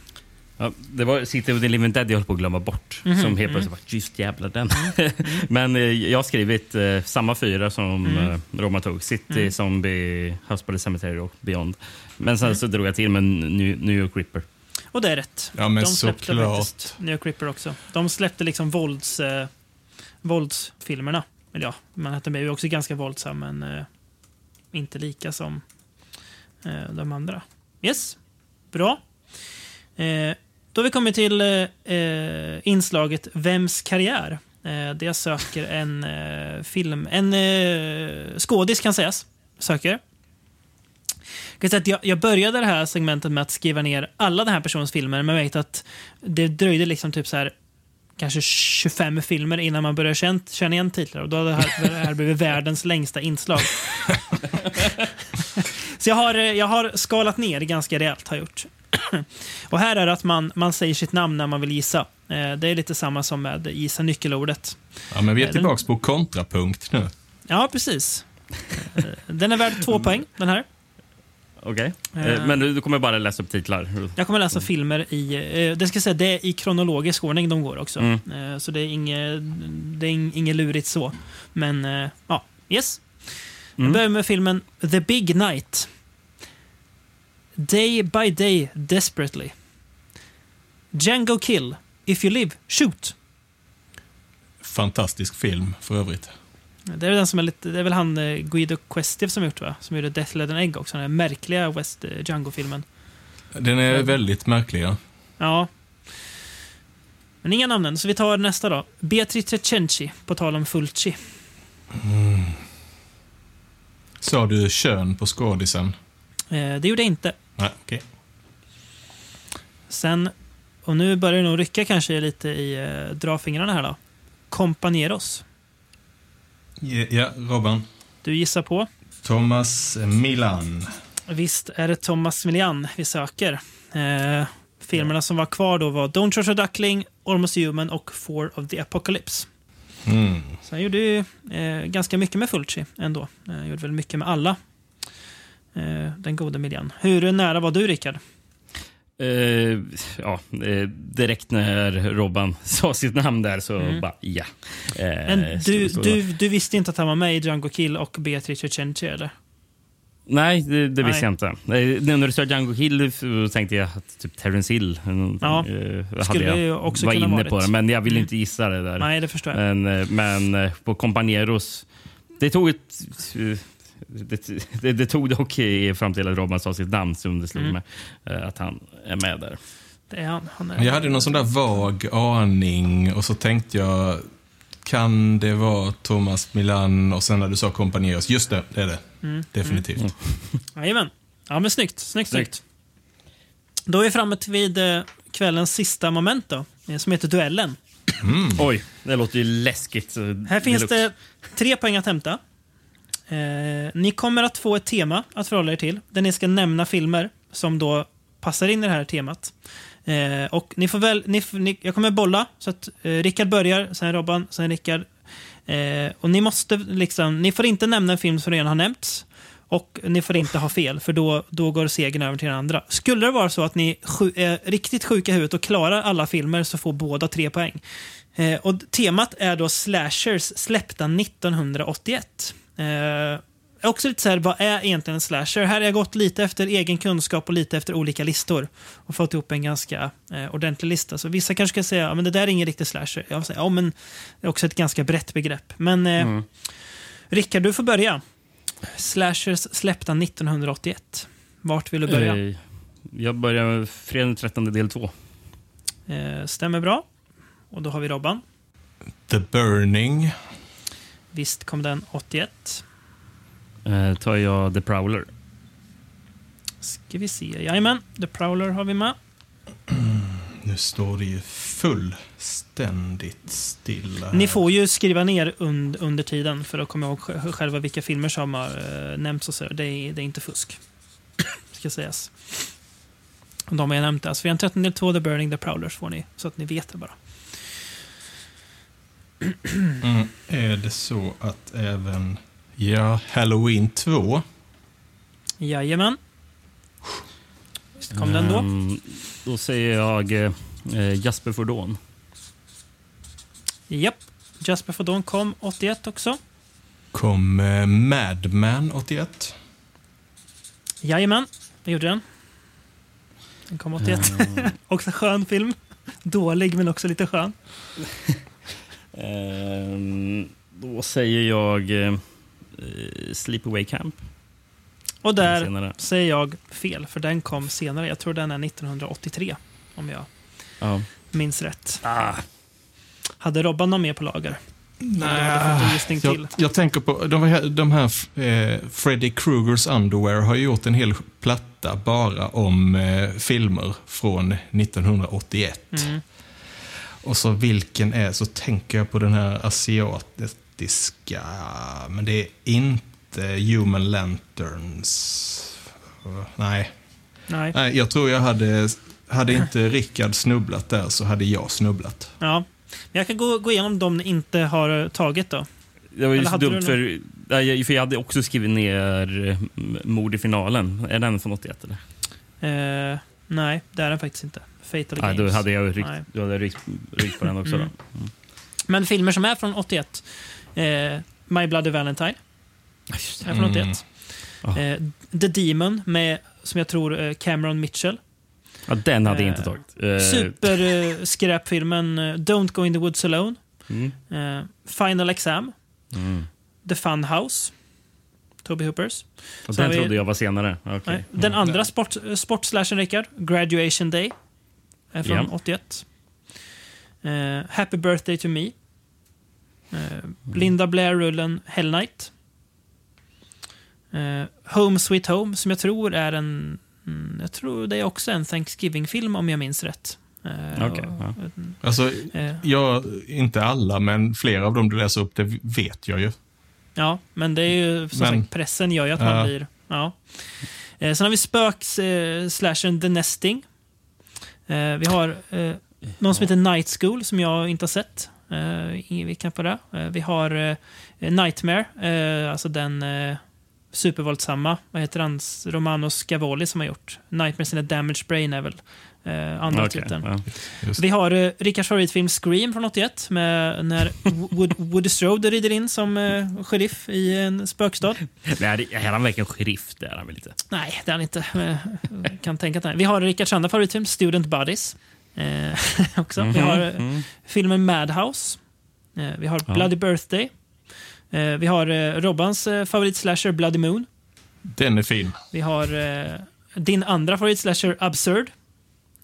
Ja, det var City of the Living Dead jag höll på att glömma bort. Mhm, Som helt plötsligt var just jävlar den. Men eh, jag har skrivit eh, samma fyra som Mm. eh, Roma tog. City, Zombie, House by the Cemetery och Beyond. Men sen så drog jag till med New, New York Ripper. Och det är rätt. Ja, men de släppte såklart. faktiskt New York Ripper också. De släppte liksom vålds, eh, våldsfilmerna. Eller ja, Manhattan Baby är också ganska våldsam, men eh, inte lika som eh, de andra. Yes, bra. Då har vi kommit till eh, eh, inslaget Vems karriär? Eh, där jag söker en eh, film, en eh, skådis kan sägas, söker. Jag, började det här segmentet med att skriva ner alla den här personens filmer, men jag vet att det dröjde liksom typ så här kanske 25 filmer innan man började känna, känna igen titlar. Och då hade det här, det här blivit världens längsta inslag. Så jag har, jag har skalat ner ganska rejält, har gjort. Och här är det att man, man säger sitt namn när man vill gissa. Eh, Det är lite samma som med gissa nyckelordet. Ja, men vi är Den- tillbaka på kontrapunkt nu. Ja, precis. Eh, Den är värd två poäng, den här. Okej. Eh. Eh, Men du, kommer bara läsa upp titlar? Jag kommer läsa filmer i... Eh, det ska säga, det är i kronologisk ordning de går också. Mm. Eh, så det är inget, det är ing- inget lurigt så. Men, eh, ja. Yes. Jag Mm. börjar med filmen The Big Night. Day by Day Desperately. Django Kill. If you live, shoot. Fantastisk film för övrigt. Det är, den som är, lite, det är väl han eh, Guido Questiv som gjort va? Som gjorde Death Led an Egg också. Den här märkliga West eh, Django-filmen. Den är väldigt märklig, ja. Ja. Men inga namn än, så vi tar nästa då. Beatrice Cenci, på tal om Fulci. Sa du kön på skådisen? Eh, det gjorde jag inte. Nej, okej. Sen, och nu börjar det nog rycka kanske lite i eh, drafingrarna här då. Companeros. Ja, Robban. Du gissar på? Thomas Milan. Visst är det Thomas Milian vi söker. Eh, filmerna som var kvar då var Don't Trust a Duckling, Almost Human och Four of the Apocalypse. Mm. Så han gjorde ju eh, ganska mycket med Fulci ändå. Eh, gjorde väl mycket med alla. Eh, den gode Milian. Hur nära var du, Rickard? Eh, ja, eh, direkt när Robban sa sitt namn där så bara ja. Eh, Men du, du, du visste inte att han var med i Django Kill och Beatrice Cenci, eller? Nej, det, det visste Nej. jag inte. Eh, nu när du sa Django Kill så tänkte jag att typ Terence Hill eh, Ja, hade skulle jag också var kunna inne varit. på det. Men jag ville Mm. inte gissa det där. Nej, det förstår jag. Men, eh, men eh, på Companeros, det tog ett... Det, det, det tog dock i- fram till att Robban sa sitt namn som det slog Mm. mig eh, att han är med där. Det är han. han är, Jag hade någon sån där vag aning och så tänkte jag, kan det vara Thomas Milan? Och sen när du sa Companeros, just det, det är det. Mm. Definitivt. Jajamän. Ja, men snyggt. Snyggt, Snyggt. Då är vi framme vid eh, kvällens sista moment då, eh, som heter Duellen. Oj, det låter ju läskigt. Här finns det tre poäng att hämta. Eh, ni kommer att få ett tema att förhålla er till, där ni ska nämna filmer som då passar in i det här temat. Eh, och ni får väl, ni, ni, jag kommer bolla, så att eh, Rickard börjar, sen Robban, sen Rickard. Eh, och ni måste liksom, ni får inte nämna en film som redan har nämnts. Och ni får inte ha fel, för då, då går segern över till den andra. Skulle det vara så att ni sju, är riktigt sjuka i huvudet och klarar alla filmer så får båda tre poäng. Eh, och temat är då slashers släppta 1981. Eh, också lite så här, vad är egentligen en slasher? Här har jag gått lite efter egen kunskap och lite efter olika listor och fått ihop en ganska eh, ordentlig lista. Så vissa kanske ska säga, ja, men det där är ingen riktig slasher. Jag säger, ja, men det är också ett ganska brett begrepp. Men eh, Mm. Rickard, du får börja. Slashers släppta 1981. Vart vill du börja? Jag börjar med fredag den 13 del 2. Eh, stämmer bra. Och då har vi Robban. The Burning. Visst kom den 81. Eh, tar jag The Prowler. Ska vi se. Jajamän, The Prowler har vi med. Nu står det ju fullständigt stilla. här. Ni får ju skriva ner und, under tiden för att komma ihåg sj- själva vilka filmer som har eh, nämnts. Och så. Det, är, det är inte fusk. Ska sägas. Och De har jag nämnt. Alltså, vi har en 13 del 2, The Burning, The Prowlers får ni. Så att ni vet det bara. Mm. Är det så att även... Ja, Halloween 2. Jajamän. Visst kom den då? Ehm, Då säger jag eh, Jasper for Dawn. Japp. Jasper for Dawn kom 81 också. Kom eh, Madman 81. Jajamän, det gjorde den. Den kom 81. också skön film. Dålig, men också lite skön. Ehm, Då säger jag eh, eh, Sleepaway Camp. Och där Senare. säger jag fel, för den kom senare. Jag tror den är 1983, om jag Ja. minns rätt. Ah, Hade Robban någon mer på lager? Nej, jag, jag tänker på de här, de här eh, Freddy Krugers Underwear har ju gjort en hel platta bara om eh, filmer från 1981. Mm. Och så vilken är, så tänker jag på den här asiatiska, men det är inte Human Lanterns. Nej, Nej. Nej jag tror jag hade, hade inte Rickard snubblat där så hade jag snubblat. Ja. Men jag kan gå, gå igenom de ni inte har eh, tagit då. det var ju så dumt du för, nej, för jag hade också skrivit ner eh, Mord i finalen. Är den från 81 eller? Eh, nej, det är den faktiskt inte. Fatal Nej, Games. då hade jag ryckt, Nej. då hade jag ryckt, ryckt på den också. Mm. Då. Men filmer som är från 81. Eh, My Bloody Valentine är från Mm. 81. Ja. Eh, The Demon med, som jag tror, eh, Cameron Mitchell. Ja, den hade jag inte Eh, tagit. Eh, Superskräpfilmen eh, Don't Go In The Woods Alone. mm. Final Exam. Mm. The Fun House. Toby Hoopers. Och den vi- trodde jag var senare. Nej. Den andra sport, sportslashen, Rickard. Graduation Day. Är från Ja. 81. Eh, Happy Birthday To Me. Eh, Linda Blair-rullen Hell Night. Eh, Home Sweet Home, som jag tror är en... Mm, jag tror det är också en Thanksgiving-film om jag minns rätt. Eh, Okej, och- ja. Alltså, eh, jag, inte alla, men flera av dem du läser upp, det vet jag ju. Ja, men det är ju som Men- sagt, pressen gör ju att man Ja. blir... Ja. Eh, sen har vi spöks eh, slashen The Nesting. Eh, vi har eh, någon som heter Night School som jag inte har sett. Eh, ingen vi kan på det. Eh, vi har eh, Nightmare, eh, alltså den eh, supervåldsamma, vad heter han, Romano Scavoli som har gjort. Nightmares in a Damaged Brain är väl eh, andra Okej, titeln. ja. Just. Vi har eh, Rickards favoritfilm Scream från 81 med när Wood, Woody Strode rider in som eh, sheriff i en spökstad. Nej, är han verkligen sheriff? Det är han väl inte? Nej, det är han inte. Eh, kan tänka att nej. Vi har Rickards andra favoritfilm Student Buddies. Eh, också. Vi har eh, Mhm. filmen Madhouse. Eh, vi har Ja. Bloody Birthday. Eh, vi har eh, Robbans eh, favoritslasher Bloody Moon. Den är fin. Vi har eh, din andra favoritslasher Absurd.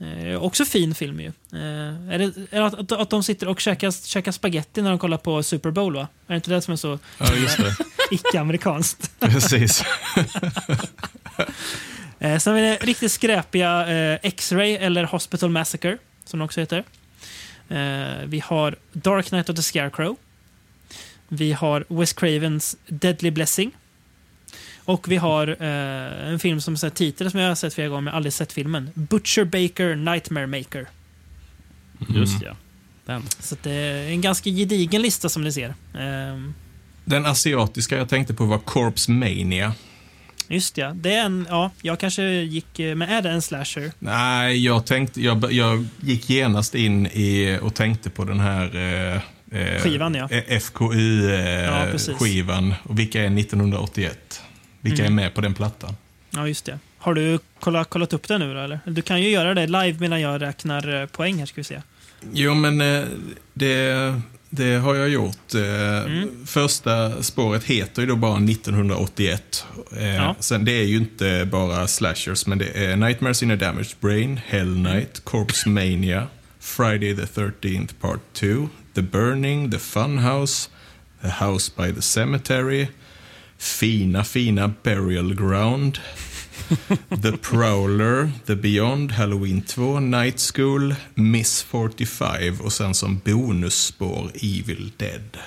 Eh, också fin film ju. Eh, är det, är att, att, att de sitter och käkar, käkar spaghetti när de kollar på Super Bowl va? Är det inte det som är så Ja, just det. icke-amerikanskt? Precis. Eh, sen vi det riktigt skräpiga eh, X-Ray eller Hospital Massacre, som det också heter. Eh, vi har Dark Knight of the Scarecrow. Vi har Wes Cravens Deadly Blessing. Och vi har eh, en film som är titel som jag har sett flera gånger, men aldrig sett filmen. Butcher Baker Nightmare Maker. Just ja. Den. Så det är en ganska gedigen lista som ni ser. Ehm, Den asiatiska jag tänkte på var Corpse Mania. Just ja. Det är en, ja, jag kanske gick... eh, Men är det en slasher? Nej, jag, tänkte, jag, jag gick genast in i och tänkte på den här eh, eh, Skivan, ja. Ja, precis. FKU-skivan. och vilka är 1981? Vilka Mm. är med på den plattan? Ja, just det. Har du kollat, kollat upp det nu då, eller? Du kan ju göra det live medan jag räknar eh, poäng här, ska vi se. Jo, men eh, det, det har jag gjort. Eh, Mm. Första spåret heter ju då bara 1981. Eh, Ja. Sen det är ju inte bara slashers, men det är Nightmares in a Damaged Brain, Hell Night, Corpse Mania, Friday the 13th Part 2, The Burning, The Funhouse, The House by the Cemetery, Fina Fina Burial Ground, The Prowler, The Beyond, Halloween 2, Night School, Miss 45 och sen som bonusspår Evil Dead.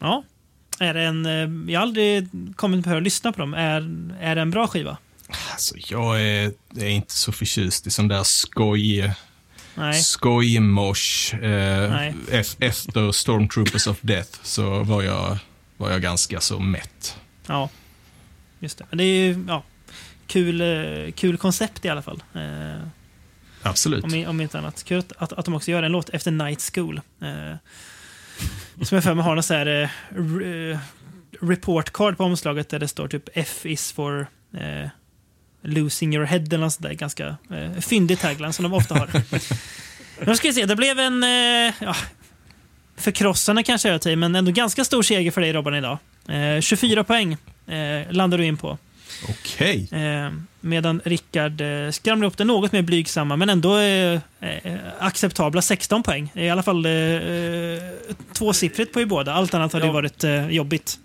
Ja. Är en... eh, Jag har aldrig kommit på att lyssna på dem. Är, är det en bra skiva? Alltså, jag är, är inte så förtjust i sån där skoj... Nej. Skojmosh. Eh, Nej. efter Stormtroopers of Death så var jag, var jag ganska så mätt. Ja. Just det. Men det är ju... Ja. Kul, eh, kul koncept i alla fall. Eh, Absolut. Om, om inte annat. Kul att, att, att de också gör en låt efter Night School. Eh, som jag för mig har någon så här re- report card på omslaget där det står typ F is for eh, losing your head eller något sånt där. Ganska eh, fyndig tagline som de ofta har. Nu ska vi se, det blev en eh, ja, förkrossande kanske jag till, men ändå ganska stor seger för dig Robban idag. Eh, 24 poäng eh, landar du in på. Okej. Eh, medan Rickard eh, skramlar upp det något mer blygsamma, men ändå eh, eh, acceptabla 16 poäng. I alla fall eh, tvåsiffrigt på i båda. Allt annat hade Ja. varit eh, jobbigt.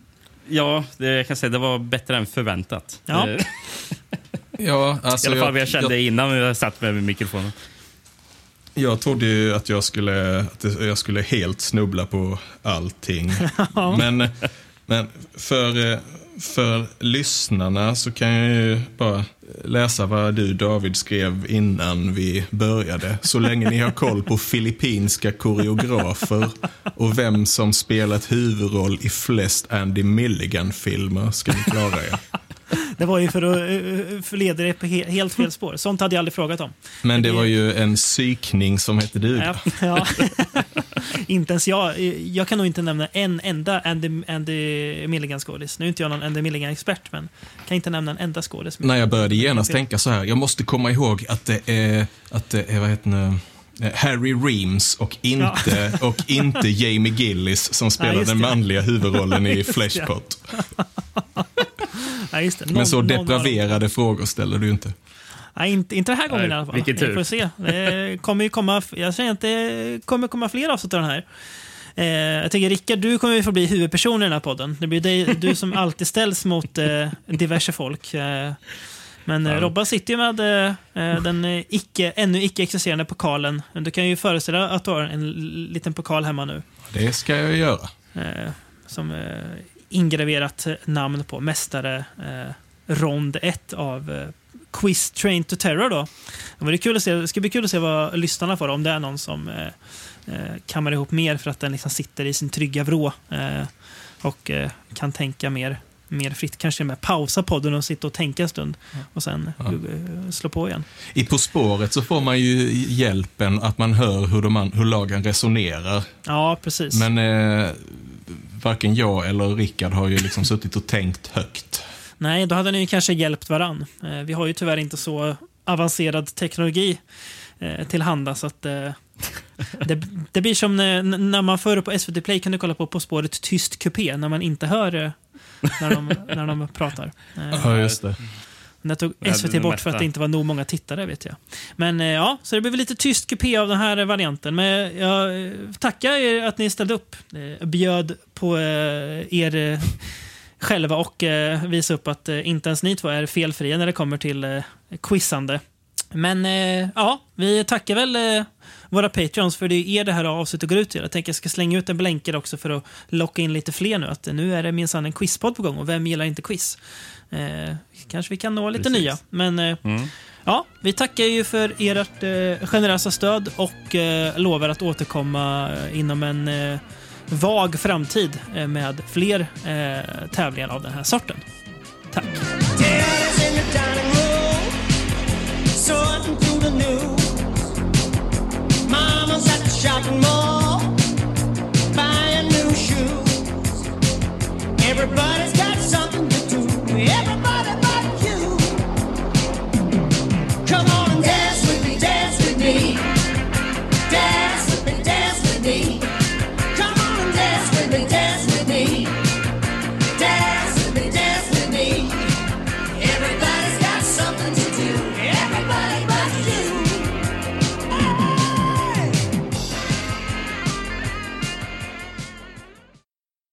Ja, det, jag kan säga det var bättre än förväntat. Ja. Ja, I alltså alla fall jag, jag kände jag, innan jag satt med mikrofonen. jag trodde ju att jag skulle, att jag skulle helt snubbla på allting. Men, men för, eh, för lyssnarna så kan jag ju bara läsa vad du David skrev innan vi började. Så länge ni har koll på filippinska koreografer och vem som spelat huvudroll i flest Andy Milligan-filmer ska ni klara er. Det var ju för att eh, förleda dig på he helt fel spår. Sånt hade jag aldrig frågat om. Men det var ju en psykning som hette duga. Ja, ja. inte ens jag. Jag kan nog inte nämna en enda Andy, Andy Milligan-skådis. Nu är inte jag någon Andy Milligan-expert, men kan inte nämna en enda skådis. När jag började genast tänka så här, jag måste komma ihåg att det är, att det är vad heter det, eh, Harry Reams och inte, och inte Jamie Gillis som spelar just den manliga huvudrollen i. Fleshpot. Ja, Men så någon depraverade frågor ställer du inte. Nej, inte, inte den här gången Nej, i alla fall. vilken tur. Vi får se. Det kommer ju komma, jag känner att det kommer komma fler avsnitt av den här. Eh, jag tänker Rickard, du kommer ju få bli huvudperson i den här podden. Det blir dig, du som alltid ställs mot eh, diverse folk. Eh, men eh, Ja. Robban sitter ju med eh, eh, den eh, icke, ännu icke existerande pokalen. Du kan ju föreställa att du har en liten pokal hemma nu. Det ska jag göra. Som ingraverat namn på. Mästare rond 1 av Quiz Train to Terror. Då. Det, var det, kul att se, det ska bli kul att se vad lyssnarna får, om det är någon som eh, eh, kammar ihop mer för att den liksom sitter i sin trygga vrå eh, och eh, kan tänka mer, mer fritt. Kanske med pausa podden och sitta och tänka en stund och sen Ja. eh, slå på igen. I På spåret så får man ju hjälpen att man hör hur, de, hur lagen resonerar. Ja, precis. Men eh, varken jag eller Rickard har ju liksom suttit och tänkt högt. Nej, då hade ni kanske hjälpt varann. Eh, vi har ju tyvärr inte så avancerad teknologi eh, tillhanda så att eh, det, det blir som när, när man förr på SVT Play kunde kolla på På spåret tyst kupé när man inte hör eh, när de, när de pratar. Eh, Ja, just det. det tog SVT bort för att det inte var nog många tittare vet jag. Men ja, så det blev lite tyst kupé av den här varianten. Men jag tackar er att ni ställde upp. Bjöd på er själva och eh, visa upp att eh, inte ens ni två är felfria när det kommer till eh, quizande. Men eh, ja, vi tackar väl eh, våra patreons för det är er det här avsnittet går ut till. Jag tänker jag ska slänga ut en blänkare också för att locka in lite fler nu. Att nu är det minsann en quizpodd på gång och vem gillar inte quiz? Eh, kanske vi kan nå lite Precis. nya. Men Mm. ja, vi tackar ju för ert generösa stöd och lovar att återkomma inom en vag framtid eh, med fler eh, tävlingar av den här sorten. Tack! Come on.